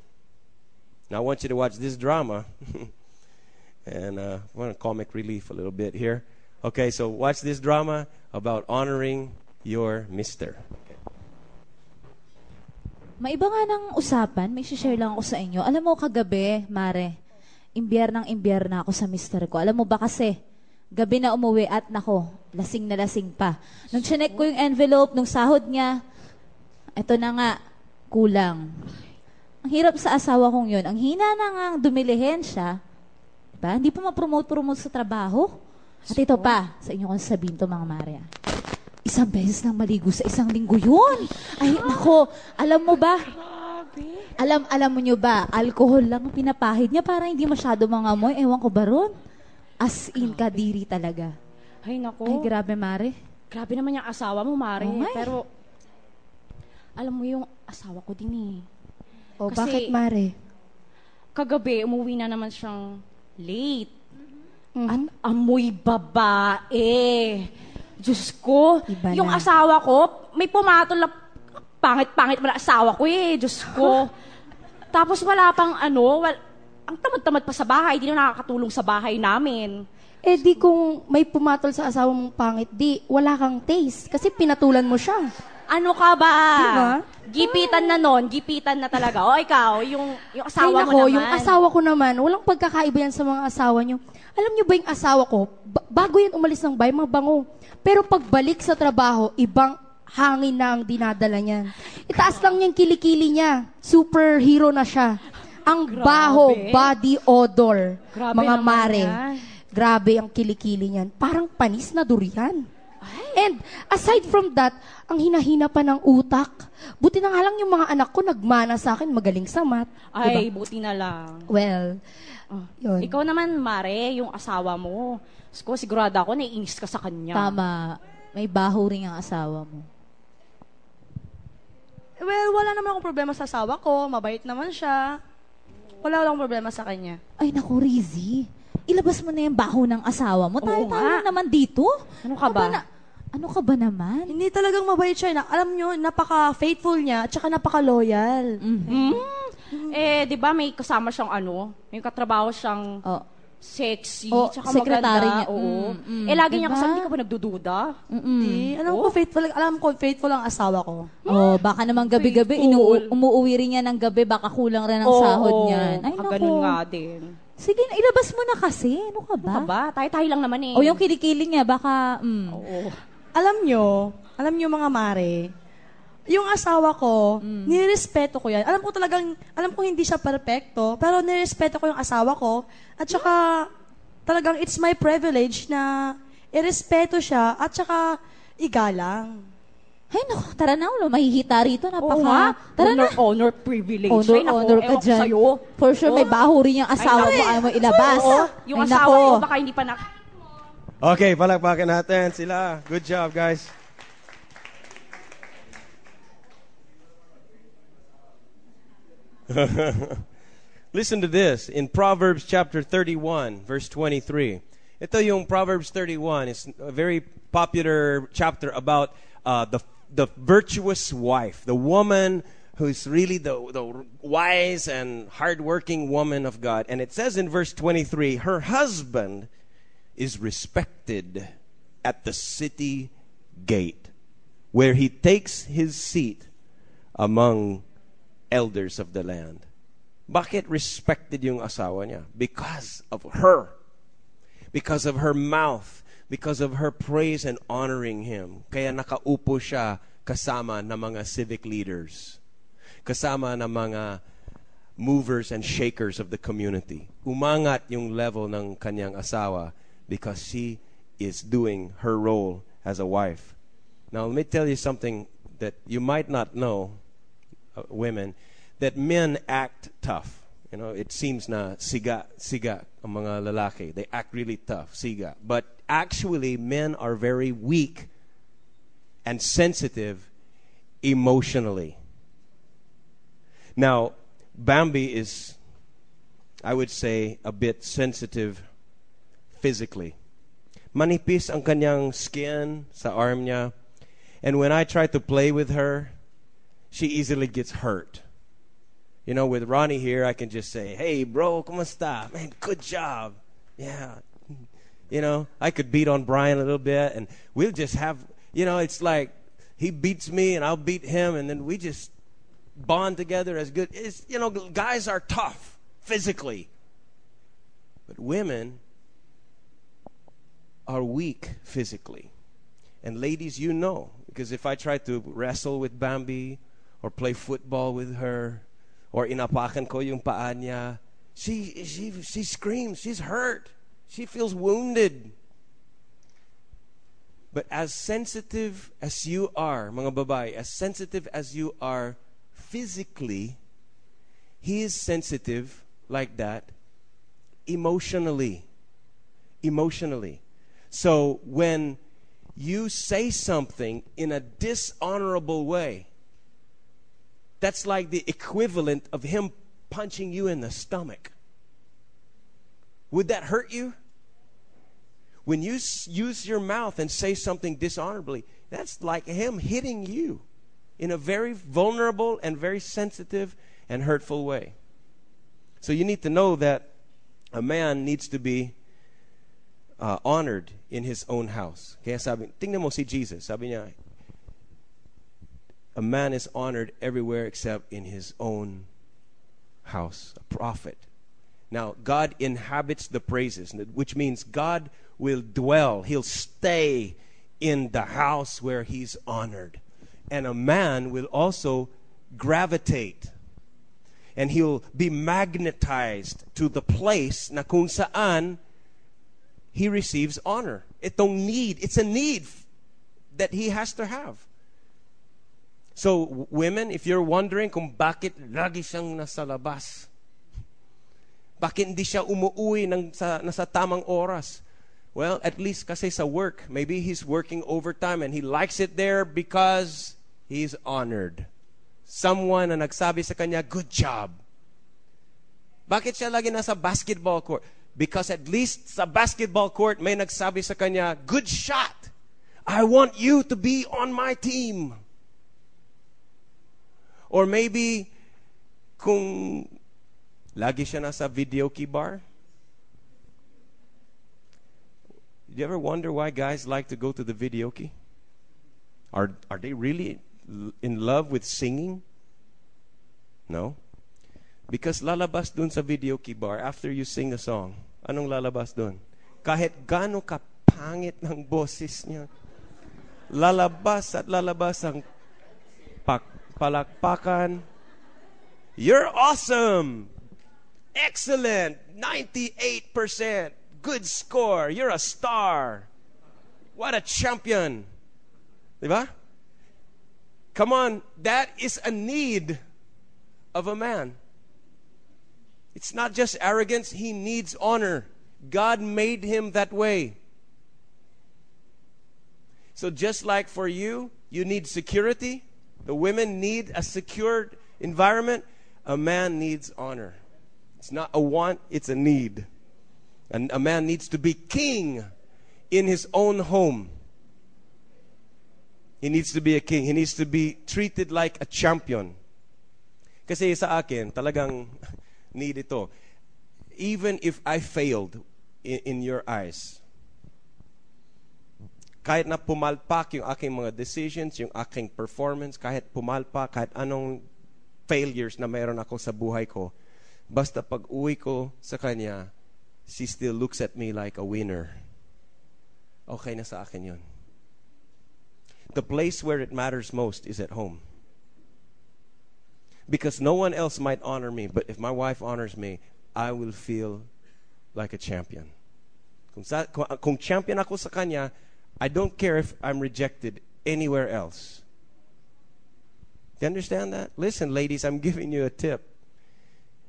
Speaker 1: Now I want you to watch this drama and uh, I want to comic relief a little bit here. Okay, so watch this drama about honoring your mister.
Speaker 4: Maiba nga ng usapan, may share lang ako sa inyo. Alam mo, kagabi, Mare, imbiyer ng imbiyer na ako sa mister ko. Alam mo ba kasi, gabi na umuwi at nako, lasing na lasing pa. Nung chinek ko yung envelope nung sahod niya, eto na nga, kulang. Ang hirap sa asawa kong yun. Ang hina na nga ang dumilihin siya. Diba? Hindi pa ma-promote-promote sa trabaho. At ito pa, sa inyo kong sabihin to mga Maria. Isang beses lang maligo sa isang linggo yun. Ay, nako, alam mo ba? Alam, alam mo nyo ba, alcohol lang ang pinapahid niya para hindi masyado mga amoy. Ewan ko ba ron? As in, kadiri talaga.
Speaker 5: Ay, nako.
Speaker 4: Ay, grabe, Mare.
Speaker 5: Grabe naman yung asawa mo, Mare.
Speaker 4: Oh, my.
Speaker 5: Pero, alam mo yung asawa ko din eh.
Speaker 3: O,
Speaker 5: Kasi-
Speaker 3: bakit, Mare?
Speaker 5: Kagabi, umuwi na naman siyang late.
Speaker 3: Mhm.
Speaker 5: At amoy babae. Diyos ko.
Speaker 3: Iba
Speaker 5: yung
Speaker 3: na.
Speaker 5: asawa ko, may pumatol na pangit-pangit mo na asawa ko eh. Diyos ko. Tapos wala pang ano, wal, ang tamad-tamad pa sa bahay. Hindi na nakakatulong sa bahay namin.
Speaker 3: Eh di kung may pumatol sa asawa mong pangit, di wala kang taste. Kasi pinatulan mo siya.
Speaker 5: Ano ka ba?
Speaker 3: Diba?
Speaker 5: Gipitan na nun, gipitan na talaga. O ikaw, yung, yung
Speaker 3: Ay
Speaker 5: asawa mo
Speaker 3: nako,
Speaker 5: naman.
Speaker 3: yung asawa ko naman, walang pagkakaiba yan sa mga asawa nyo. Alam nyo ba yung asawa ko, ba- bago yan umalis ng bahay, mabango. Pero pagbalik sa trabaho, ibang hangin na ang dinadala niyan. Itaas lang yung kilikili niya. Superhero na siya. Ang baho, body odor.
Speaker 5: Grabe
Speaker 3: mga mare.
Speaker 5: yan.
Speaker 3: Grabe ang kilikili niyan. Parang panis na durian.
Speaker 5: And aside from that, ang hinahina pa ng utak. Buti na nga lang yung mga anak ko nagmana sa akin, magaling sa math.
Speaker 6: Ay,
Speaker 5: Diba?
Speaker 6: buti na lang.
Speaker 5: Well, yun.
Speaker 6: Ikaw naman, Mare, yung asawa mo. Sko, sigurado ako, naiinis ka sa kanya.
Speaker 4: Tama. May baho rin ang asawa mo.
Speaker 3: Well, wala naman akong problema sa asawa ko. Mabait naman siya. Wala akong problema sa kanya.
Speaker 4: Ay, naku, Rizzy. Ilabas mo na yung baho ng asawa mo. Tayo, tayo
Speaker 6: nga.
Speaker 4: naman dito.
Speaker 6: Ano ka ba?
Speaker 4: na- ano ka ba naman?
Speaker 3: Hindi talagang mabait siya. Na, alam nyo, napaka-faithful niya at saka napaka-loyal.
Speaker 6: Hmm? Eh, di ba may kasama siyang ano? May katrabaho siyang
Speaker 4: Oh.
Speaker 6: Sexy,
Speaker 4: Oh,
Speaker 6: tsaka maganda.
Speaker 4: niya.
Speaker 6: Oo.
Speaker 4: Mm, mm.
Speaker 6: eh, lagi niya
Speaker 4: Diba?
Speaker 6: kasama, hindi ka ba nagdududa?
Speaker 3: Hindi. Alam ko, faithful, alam ko, faithful ang asawa ko.
Speaker 4: Oh, baka naman gabi-gabi, inu- umuwi rin yan ng gabi, baka kulang rin ang
Speaker 6: Oo,
Speaker 4: sahod niyan. Ay, naku.
Speaker 6: ganun nga din.
Speaker 4: Sige, ilabas mo na kasi. Ano ka ba?
Speaker 6: Ano ka ba? Tayo-tayo lang naman eh.
Speaker 4: O yung kilikili niya, baka, mm.
Speaker 6: Oo.
Speaker 3: Alam nyo, alam nyo mga mare, yung asawa ko, nirespeto ko yan. Alam ko talagang, alam ko hindi siya perfecto, pero nirespeto ko yung asawa ko. At saka, talagang it's my privilege na irespeto siya at saka igalang.
Speaker 4: Ay, naku, tara na, ulo, mahihita rito,
Speaker 6: Oo
Speaker 4: napaka.
Speaker 6: nga.
Speaker 4: Tara
Speaker 6: honor,
Speaker 4: na.
Speaker 6: honor privilege.
Speaker 4: Honor,
Speaker 6: Ay, naku,
Speaker 4: honor ka
Speaker 6: ewan
Speaker 4: dyan.
Speaker 6: sa'yo.
Speaker 4: For sure, may baho rin yung asawa
Speaker 6: Ay,
Speaker 4: mo, ayaw mo ilabas.
Speaker 6: Oo, yung
Speaker 4: Ay,
Speaker 6: asawa mo baka hindi pa na...
Speaker 1: Okay, palakpakan natin sila. Good job, guys. Listen to this in Proverbs chapter 31, verse 23. Ito yung Proverbs 31. It's a very popular chapter about uh, the, the virtuous wife, the woman who's really the, the wise and hardworking woman of God. And it says in verse 23 her husband is respected at the city gate, where he takes his seat among elders of the land. Bakit respected yung asawa niya? Because of her. Because of her mouth. Because of her praise and honoring him. Kaya nakaupo siya kasama ng mga civic leaders. Kasama ng mga movers and shakers of the community. Umangat yung level ng kanyang asawa because she is doing her role as a wife. Now, let me tell you something that you might not know, Uh, women, that men act tough. You know, it seems na siga, siga ang mga uh, lalaki. They act really tough, siga. But actually, men are very weak and sensitive emotionally. Now, Bambi is, I would say, a bit sensitive physically. Manipis ang kanyang skin sa arm niya. And when I try to play with her, she easily gets hurt. You know, with Ronnie here, I can just say, hey, bro, come on, stop. Man, good job. Yeah. You know, I could beat on Brian a little bit, and we'll just have, you know, it's like he beats me and I'll beat him, and then we just bond together as good. It's, you know, guys are tough physically, but women are weak physically. And ladies, you know, because if I try to wrestle with Bambi or play football with her or inapakan ko yung paa niya, she, she, she screams. She's hurt. She feels wounded. But as sensitive as you are, mga babae, as sensitive as you are physically, he is sensitive like that emotionally. Emotionally. So when you say something in a dishonorable way, that's like the equivalent of him punching you in the stomach. Would that hurt you? When you use your mouth and say something dishonorably, that's like him hitting you in a very vulnerable and very sensitive and hurtful way. So you need to know that a man needs to be uh, honored in his own house. Kaya sabi, tingnan mo si Jesus. Sabi niya, a man is honored everywhere except in his own house, a prophet. Now, God inhabits the praises, which means God will dwell, he'll stay in the house where he's honored. And a man will also gravitate and he'll be magnetized to the place na kung saan he receives honor. Itong need, it's a need that he has to have. So, women, if you're wondering kung bakit lagi siyang nasa labas, bakit hindi siya umuwi ng sa, nasa tamang oras? Well, at least kasi sa work, maybe he's working overtime and he likes it there because he's honored. Someone na nagsabi sa kanya, good job. Bakit siya lagi nasa basketball court? Because at least sa basketball court, may nagsabi sa kanya, good shot. I want you to be on my team. Or maybe, kung lagi siya nasa videoke bar, do you ever wonder why guys like to go to the videoke? Are, are they really in love with singing? No. Because lalabas dun sa videoke bar after you sing a song. Anong lalabas dun? Kahit gaano ka pangit ng boses niya, lalabas at lalabas ang palakpakan. You're awesome. Excellent. 98%. Good score. You're a star. What a champion. Diba? Come on, that is a need of a man. It's not just arrogance, he needs honor. God made him that way. So, just like for you, you need security, the women need a secured environment, a man needs honor. It's not a want, it's a need. And a man needs to be king in his own home. He needs to be a king. He needs to be treated like a champion. Kasi sa akin, talagang need ito. Even if I failed in, in your eyes, kahit na pumalpak yung aking mga decisions, yung aking performance, kahit pumalpak, kahit anong failures na meron ako sa buhay ko, basta pag uwi ko sa kanya, she still looks at me like a winner. Okay na sa akin yun. The place where it matters most is at home. Because no one else might honor me, but if my wife honors me, I will feel like a champion. Kung, sa, kung, kung champion ako sa kanya, I don't care if I'm rejected anywhere else. Do you understand that? Listen, ladies, I'm giving you a tip.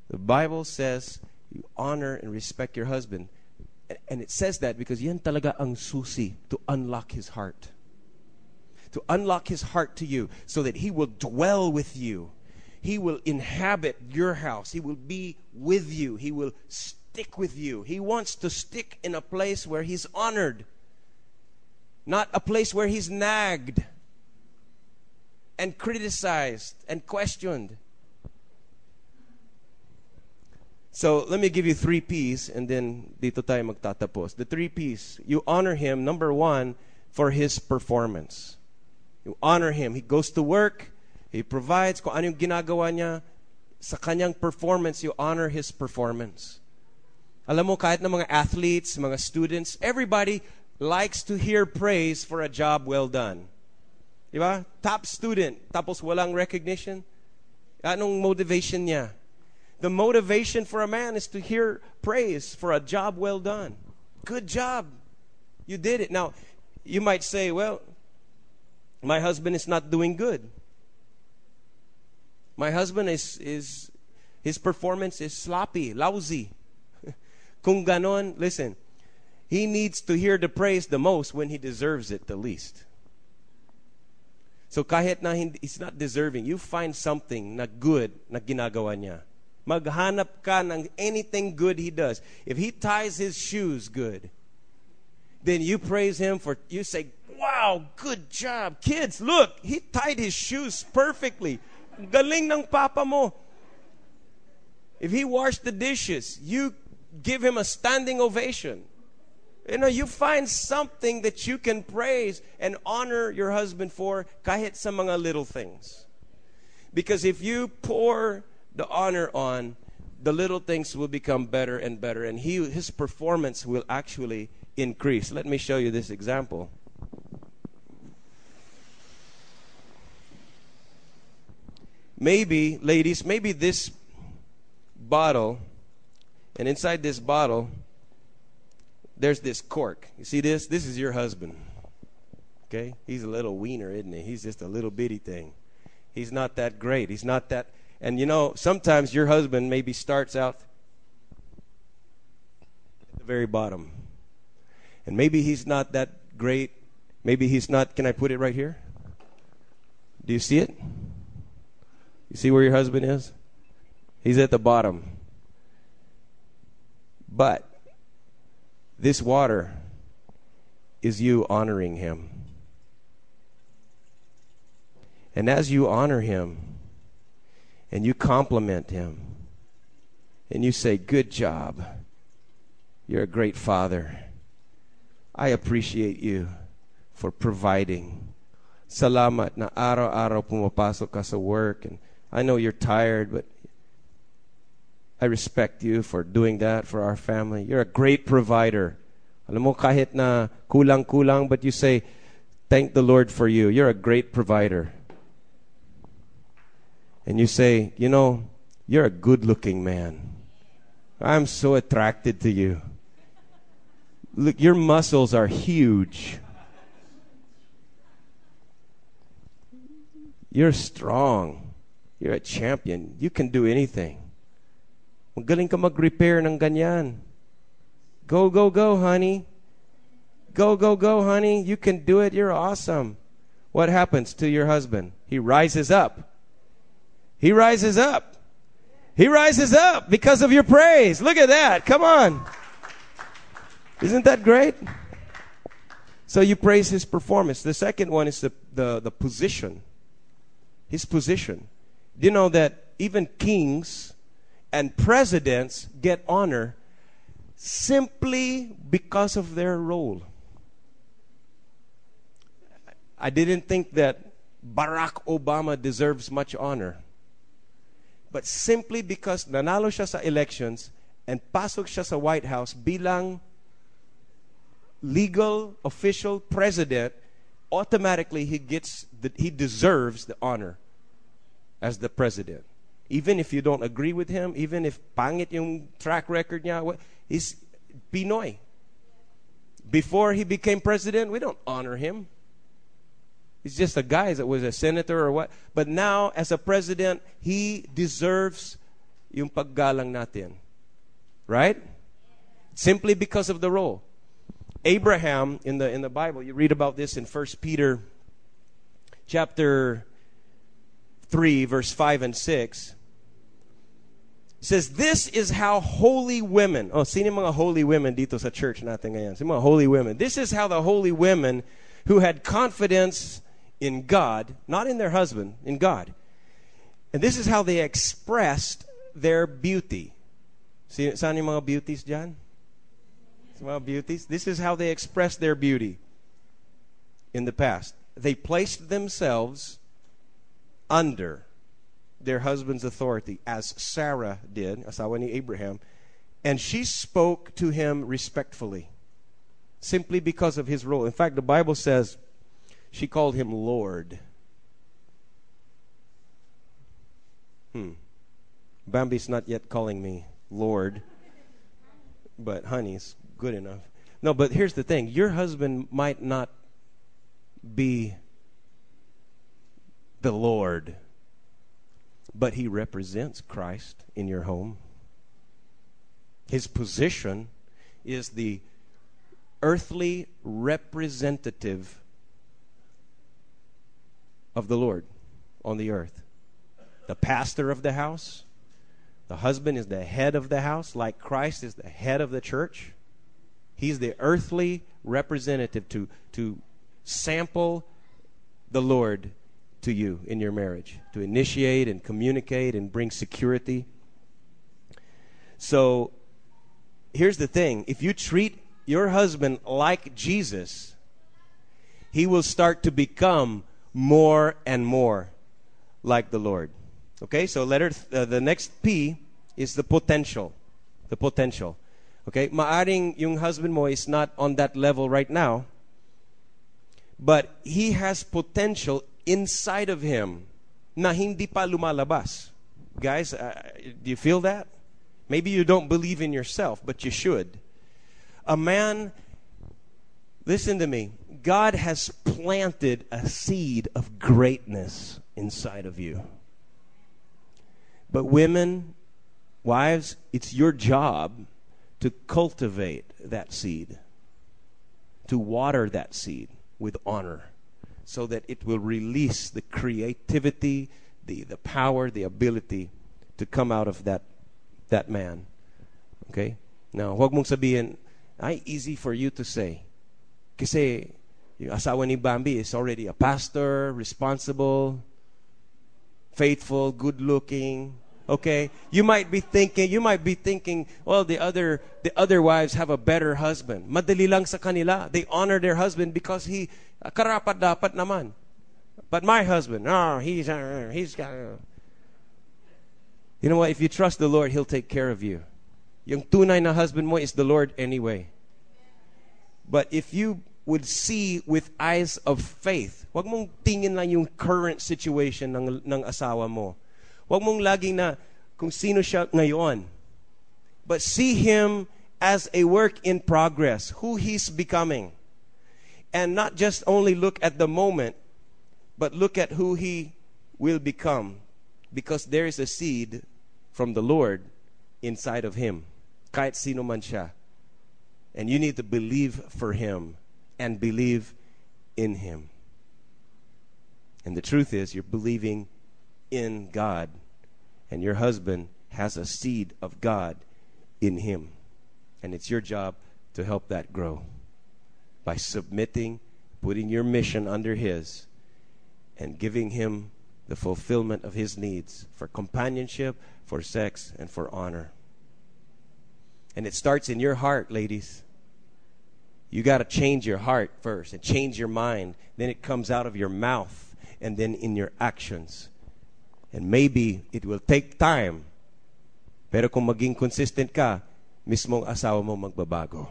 Speaker 1: The Bible says you honor and respect your husband. And- it says that because yan talaga ang susi to unlock his heart. To unlock his heart to you so that he will dwell with you. He will inhabit your house. He will be with you. He will stick with you. He wants to stick in a place where he's honored, not a place where he's nagged and criticized and questioned. So let me give you three P's and then dito tayo magtatapos. The three P's. You honor him, number one, for his performance. You honor him. He goes to work, he provides kung ano yung ginagawa niya. Sa kanyang performance, you honor his performance. Alam mo, kahit na mga athletes, mga students, everybody likes to hear praise for a job well done. Di ba? Top student, tapos walang recognition. Anong motivation niya? The motivation for a man is to hear praise for a job well done. Good job. You did it. Now, you might say, well, my husband is not doing good. My husband is, is his performance is sloppy, lousy. Kung ganon, listen, he needs to hear the praise the most when he deserves it the least. So kahit na hindi, he's not deserving, you find something na good na ginagawa niya. Maghanap ka ng anything good he does. If he ties his shoes good, then you praise him for, you say, wow, good job. Kids, look, he tied his shoes perfectly. Galing ng papa mo. If he washed the dishes, you give him a standing ovation. You know, you find something that you can praise and honor your husband for kahit sa mga little things. Because if you pour the honor on, the little things will become better and better, and he, his performance will actually increase. Let me show you this example. Maybe, ladies, maybe this bottle, and inside this bottle, there's this cork. You see this? This is your husband. Okay? He's a little wiener, isn't he? He's just a little bitty thing. He's not that great. He's not that. And you know, sometimes your husband maybe starts out at the very bottom. And maybe he's not that great. Maybe he's not. Can I put it right here? Do you see it? You see where your husband is? He's at the bottom. But this water is you honoring him. And as you honor him and you compliment him and you say, Good job, you're a great father. I appreciate you for providing. Salamat na araw-araw pumapasok ka sa work and I know you're tired but I respect you for doing that for our family. You're a great provider. Alam mo kahit na kulang-kulang but you say thank the Lord for you. You're a great provider. And you say, you know, you're a good-looking man. I'm so attracted to you. Look, your muscles are huge. You're strong. You're a champion. You can do anything. Magaling ka mag-repair ng ganyan. Go, go, go, honey. Go, go, go, honey. You can do it. You're awesome. What happens to your husband? He rises up. He rises up. He rises up because of your praise. Look at that. Come on. Isn't that great? So you praise his performance. The second one is the, the, the position. His position. Do you know that even kings and presidents get honor simply because of their role? I didn't think that Barack Obama deserves much honor. But simply because nanalo siya sa elections and pasok siya sa White House bilang legal official president, automatically he gets the, he deserves the honor as the president. Even if you don't agree with him, even if pangit yung track record niya, he's Pinoy. Before he became president, we don't honor him. He's just a guy that was a senator or what. But now, as a president, he deserves yung paggalang natin. Right? Simply because of the role. Abraham in the in the Bible, you read about this in 1 Peter chapter 3 verse 5 and 6. Says this is how holy women. Oh, sino mga holy women dito sa church natin ngayon? Sino mga holy women? This is how the holy women who had confidence in God, not in their husband, in God. And this is how they expressed their beauty. See, saan yung mga beauties? Sa mga beauties? This is how they expressed their beauty in the past. They placed themselves under their husband's authority, as Sarah did, asawa ni Abraham, and she spoke to him respectfully, simply because of his role. In fact, the Bible says she called him Lord. Hmm. Bambi's not yet calling me Lord, but honey's good enough. No, but here's the thing your husband might not be the Lord, but he represents Christ in your home. His position is the earthly representative of the Lord on the earth. The pastor of the house, the husband is the head of the house, like Christ is the head of the church. He's the earthly representative to, to sample the Lord to you in your marriage, to initiate and communicate and bring security. So here's the thing if you treat your husband like Jesus, he will start to become more and more like the Lord. Okay, so letter uh, the next P is the potential. The potential. Okay, maaring yung husband mo is not on that level right now, but he has potential inside of him na hindi pa lumalabas. Guys, uh, do you feel that? Maybe you don't believe in yourself, but you should. A man, listen to me, God has planted a seed of greatness inside of you. But women, wives, it's your job to cultivate that seed, to water that seed with honor, so that it will release the creativity, the, the power, the ability to come out of that, that man. Okay? Now, huwag mong sabihin, ay, easy for you to say. Kasi, yung asawa ni Bambi is already a pastor, responsible, faithful, good looking. Okay? You might be thinking, you might be thinking, well, the other the other wives have a better husband. Madali lang sa kanila. They honor their husband because he karapat dapat naman. But my husband, oh, he's uh, he's uh. You know what? If you trust the Lord, he'll take care of you. Yung tunay na husband mo is the Lord anyway. But if you would see with eyes of faith, wag mong tingin lang yung current situation ng, ng asawa mo. Wag mong laging na kung sino siya ngayon. But see him as a work in progress, who he's becoming. And not just only look at the moment, but look at who he will become. Because there is a seed from the Lord inside of him. Kahit sino man siya. And you need to believe for him and believe in him. And the truth is, you're believing in God, and your husband has a seed of God in him. And it's your job to help that grow by submitting, putting your mission under his, and giving him the fulfillment of his needs for companionship, for sex, and for honor. And it starts in your heart, ladies. You got to change your heart first and change your mind. Then it comes out of your mouth and then in your actions. And maybe it will take time. Pero kung maging consistent ka, mismong asawa mo magbabago.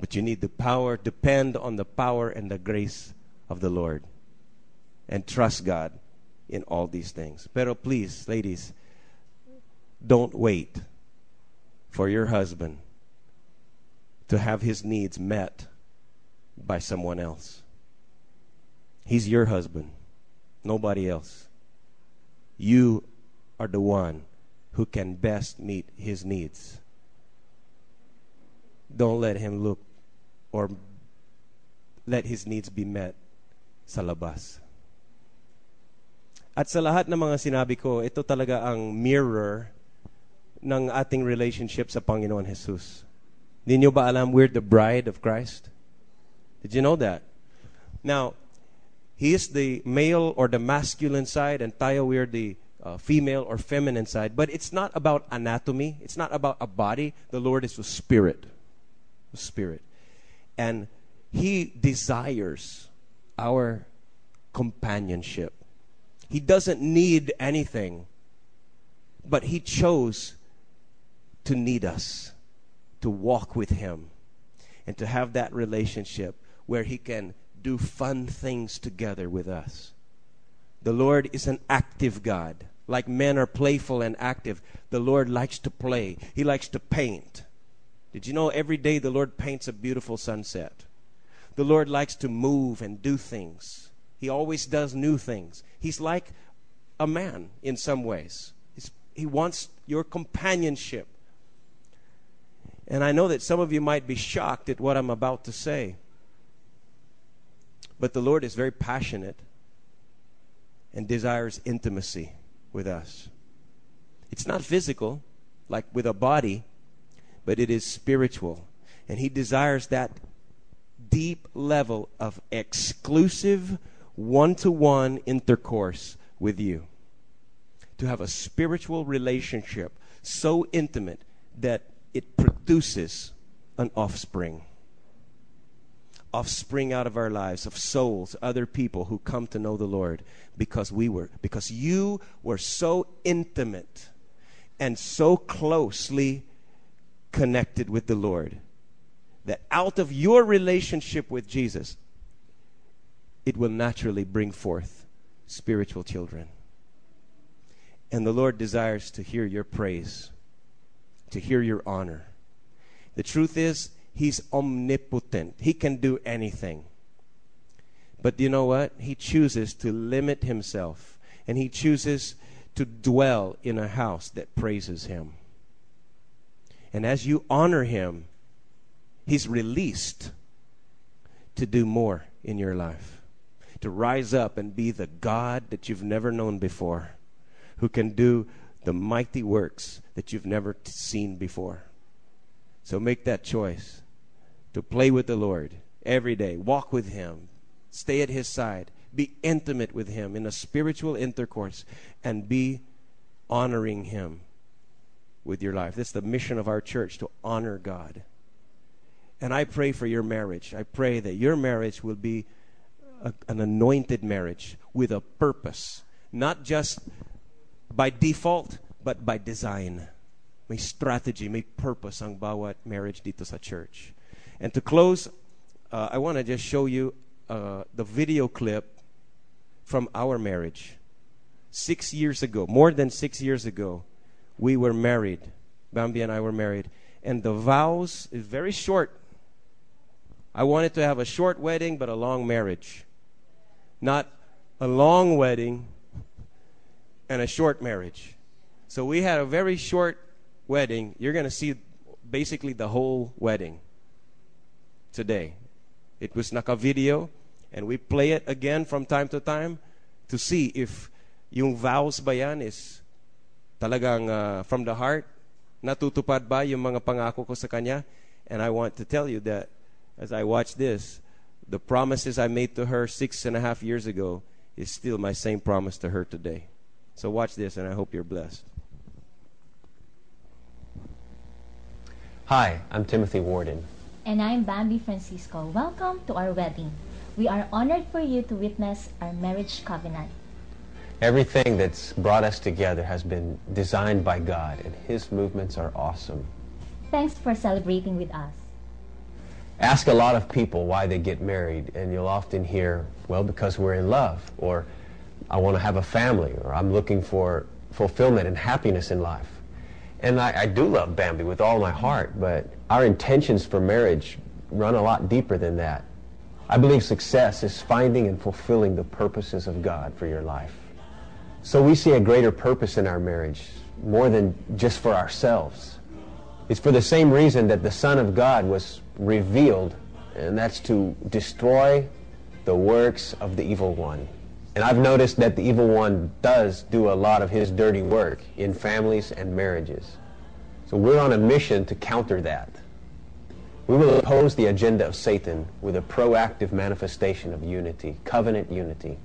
Speaker 1: But you need the power, depend on the power and the grace of the Lord. And trust God in all these things. Pero please, ladies, don't wait for your husband to have his needs met by someone else. He's your husband, nobody else. You are the one who can best meet his needs. Don't let him look or let his needs be met sa labas. At sa lahat ng mga sinabi ko, ito talaga ang mirror ng ating relationship sa Panginoon Jesus. Hindi nyo ba alam we're the bride of Christ? Did you know that? Now, he is the male or the masculine side, and tayo we're the uh, female or feminine side. But it's not about anatomy. It's not about a body. The Lord is a spirit. A spirit. And he desires our companionship. He doesn't need anything, but he chose to need us, to walk with him, and to have that relationship where he can do fun things together with us. The Lord is an active God. Like men are playful and active, the Lord likes to play. He likes to paint. Did you know every day the Lord paints a beautiful sunset? The Lord likes to move and do things. He always does new things. He's like a man in some ways. He's, he wants your companionship. And I know that some of you might be shocked at what I'm about to say. But the Lord is very passionate and desires intimacy with us. It's not physical, like with a body, but it is spiritual. And He desires that deep level of exclusive, one to one intercourse with you. To have a spiritual relationship so intimate that it produces an offspring. Offspring out of our lives of souls, other people who come to know the Lord because we were, because you were so intimate and so closely connected with the Lord that out of your relationship with Jesus, it will naturally bring forth spiritual children. And the Lord desires to hear your praise to hear your honor. The truth is, He's omnipotent, He can do anything. But you know what? He chooses to limit himself and he chooses to dwell in a house that praises him. And as you honor him, he's released to do more in your life, to rise up and be the God that you've never known before, who can do the mighty works that you've never seen before. So make that choice to play with the Lord every day, walk with him, stay at his side, be intimate with him in a spiritual intercourse, and be honoring him with your life. That's the mission of our church to honor God. And I pray for your marriage. I pray that your marriage will be a, an anointed marriage with a purpose, not just by default, but by design. May strategy, may purpose ang bawat marriage dito sa church. And to close, uh, I want to just show you uh, the video clip from our marriage. Six years ago, more than six years ago, we were married. Bambi and I were married. And the vows is very short. I wanted to have a short wedding, but a long marriage. Not a long wedding and a short marriage. So we had a very short wedding. You're going to see basically the whole wedding today. It was naka video, and we play it again from time to time to see if yung vows ba yan is talagang uh, from the heart, natutupad ba yung mga pangako ko sa kanya? And I want to tell you that as I watch this, the promises I made to her six and a half years ago is still my same promise to her today. So watch this, and I hope you're blessed.
Speaker 7: Hi, I'm Timothy Warden.
Speaker 8: And I'm Bambi Francisco. Welcome to our wedding. We are honored for you to witness our marriage covenant.
Speaker 7: Everything that's brought us together has been designed by God, and His movements are awesome.
Speaker 8: Thanks for celebrating with us.
Speaker 7: Ask a lot of people why they get married, and you'll often hear, well, because we're in love, or I want to have a family, or I'm looking for fulfillment and happiness in life. And I, I do love Bambi with all my heart, but our intentions for marriage run a lot deeper than that. I believe success is finding and fulfilling the purposes of God for your life. So we see a greater purpose in our marriage, more than just for ourselves. It's for the same reason that the Son of God was revealed, and that's to destroy the works of the evil one. And I've noticed that the evil one does do a lot of his dirty work in families and marriages. So we're on a mission to counter that. We will oppose the agenda of Satan with a proactive manifestation of unity, covenant unity.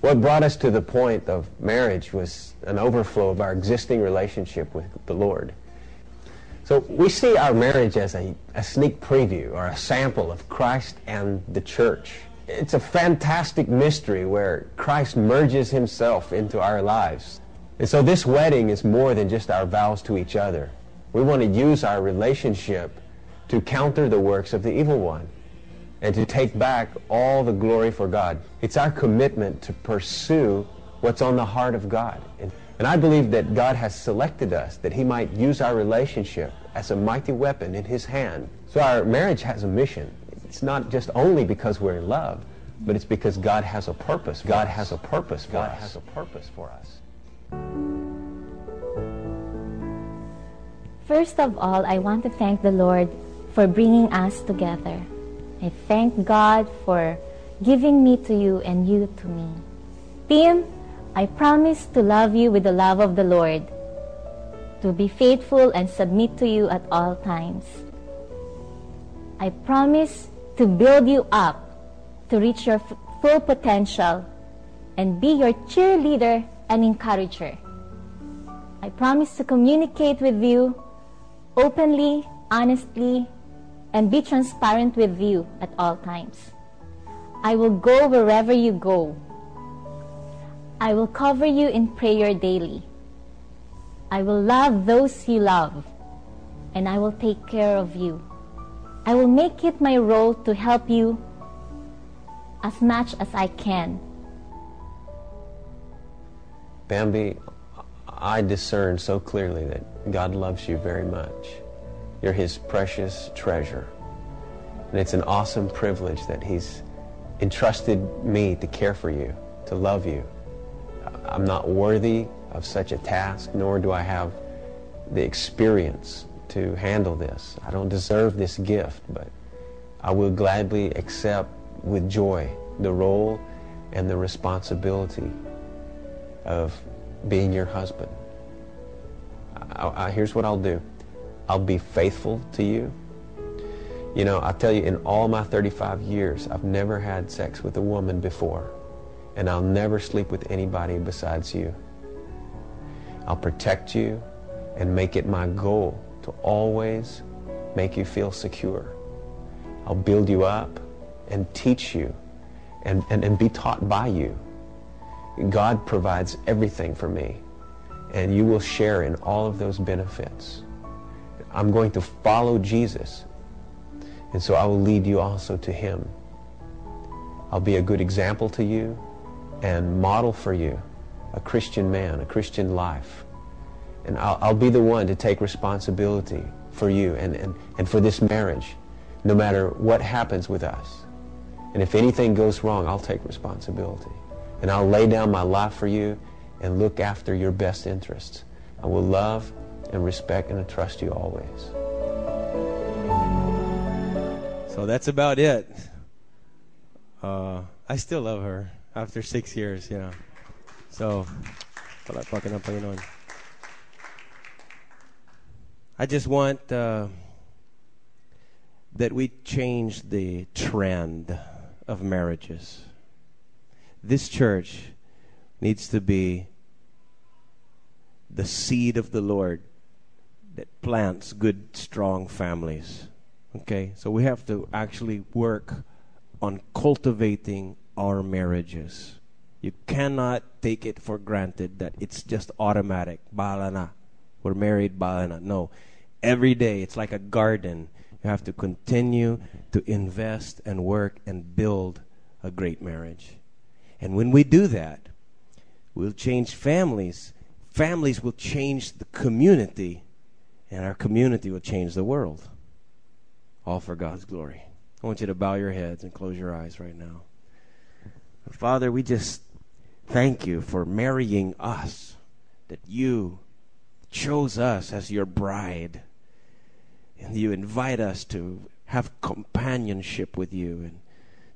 Speaker 7: What brought us to the point of marriage was an overflow of our existing relationship with the Lord. So we see our marriage as a, a sneak preview or a sample of Christ and the church. It's a fantastic mystery where Christ merges himself into our lives. And so this wedding is more than just our vows to each other. We want to use our relationship to counter the works of the evil one and to take back all the glory for God. It's our commitment to pursue what's on the heart of God. And, and I believe that God has selected us that he might use our relationship as a mighty weapon in his hand. So our marriage has a mission. It's not just only because we're in love, but it's because God has a purpose. God has a purpose. for God has a purpose for us.
Speaker 8: First of all, I want to thank the Lord for bringing us together. I thank God for giving me to you and you to me. Tim, I promise to love you with the love of the Lord, to be faithful and submit to you at all times. I promise to build you up to reach your f- full potential and be your cheerleader and encourager. I promise to communicate with you openly, honestly, and be transparent with you at all times. I will go wherever you go. I will cover you in prayer daily. I will love those you love, and I will take care of you. I will make it my role to help you as much as I can.
Speaker 7: Bambi, I discern so clearly that God loves you very much. You're his precious treasure. And it's an awesome privilege that he's entrusted me to care for you, to love you. I'm not worthy of such a task, nor do I have the experience to handle this. I don't deserve this gift, but I will gladly accept with joy the role and the responsibility of being your husband. I, I, here's what I'll do. I'll be faithful to you. You know, I tell you, in all my 35 years, I've never had sex with a woman before, and I'll never sleep with anybody besides you. I'll protect you and make it my goal to always make you feel secure. I'll build you up and teach you and, and, and be taught by you. God provides everything for me, and you will share in all of those benefits. I'm going to follow Jesus, and so I will lead you also to Him. I'll be a good example to you and model for you a Christian man, a Christian life. And I'll, I'll be the one to take responsibility for you and, and, and for this marriage, no matter what happens with us. And if anything goes wrong, I'll take responsibility. And I'll lay down my life for you and look after your best interests. I will love and respect and trust you always.
Speaker 1: So that's about it. Uh, I still love her after six years, you know. So, palakpakan ng Panginoon. I just want uh, that we change the trend of marriages. This church needs to be the seed of the Lord that plants good, strong families. Okay? So we have to actually work on cultivating our marriages. You cannot take it for granted that it's just automatic. Balana. We're married, bahala na. No. Every day, it's like a garden. You have to continue to invest and work and build a great marriage. And when we do that, we'll change families. Families will change the community, and our community will change the world. All for God's glory. I want you to bow your heads and close your eyes right now. Father, we just thank you for marrying us, that you chose us as your bride, and you invite us to have companionship with you and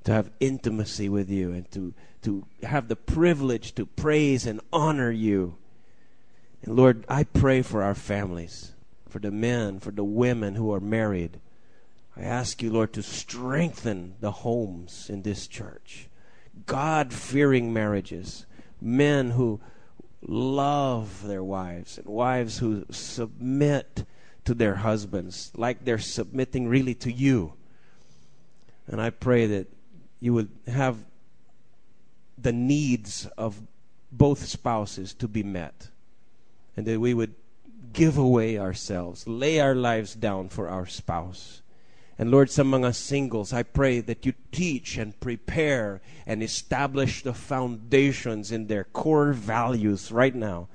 Speaker 1: to have intimacy with you and to, to have the privilege to praise and honor you. And Lord, I pray for our families, for the men, for the women who are married. I ask you, Lord, to strengthen the homes in this church. God fearing marriages, men who love their wives, and wives who submit to their husbands like they're submitting really to you. And I pray that you would have the needs of both spouses to be met. And that we would give away ourselves, lay our lives down for our spouse. And Lord, some us singles, I pray that you teach and prepare and establish the foundations in their core values right now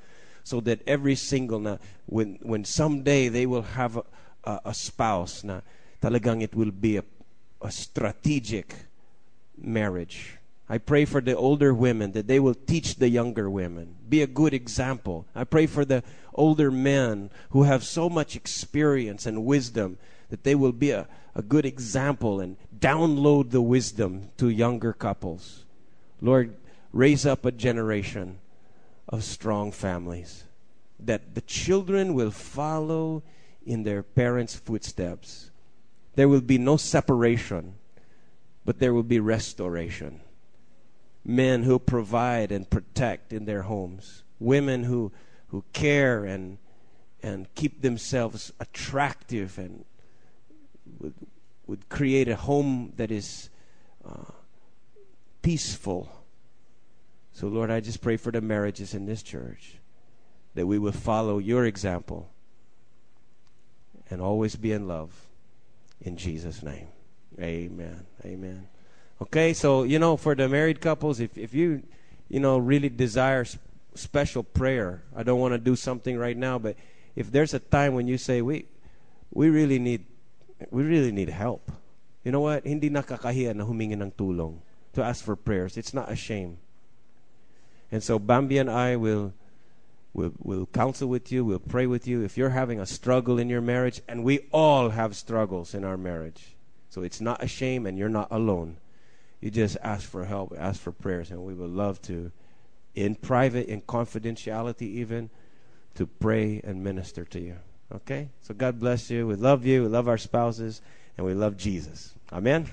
Speaker 1: so that every single na when when someday they will have a, a, a spouse na talagang it will be a, a strategic marriage. I pray for the older women that they will teach the younger women. Be a good example. I pray for the older men who have so much experience and wisdom that they will be a, a good example and download the wisdom to younger couples. Lord, raise up a generation of strong families. That the children will follow in their parents' footsteps. There will be no separation, but there will be restoration. Men who provide and protect in their homes, women who, who care and, and keep themselves attractive and would, would create a home that is uh, peaceful so, Lord, I just pray for the marriages in this church that we will follow your example and always be in love. In Jesus' name. Amen. Amen. Okay, so, you know, for the married couples, if, if you, you know, really desire special prayer, I don't want to do something right now, but if there's a time when you say, we, we really need, we really need help. You know what? Hindi nakakahiya na humingi ng tulong to ask for prayers. It's not a shame. And so Bambi and I will will will counsel with you, we'll pray with you if you're having a struggle in your marriage and we all have struggles in our marriage. So it's not a shame and you're not alone. You just ask for help, ask for prayers and we would love to in private in confidentiality even to pray and minister to you. Okay? So God bless you. We love you. We love our spouses and we love Jesus. Amen.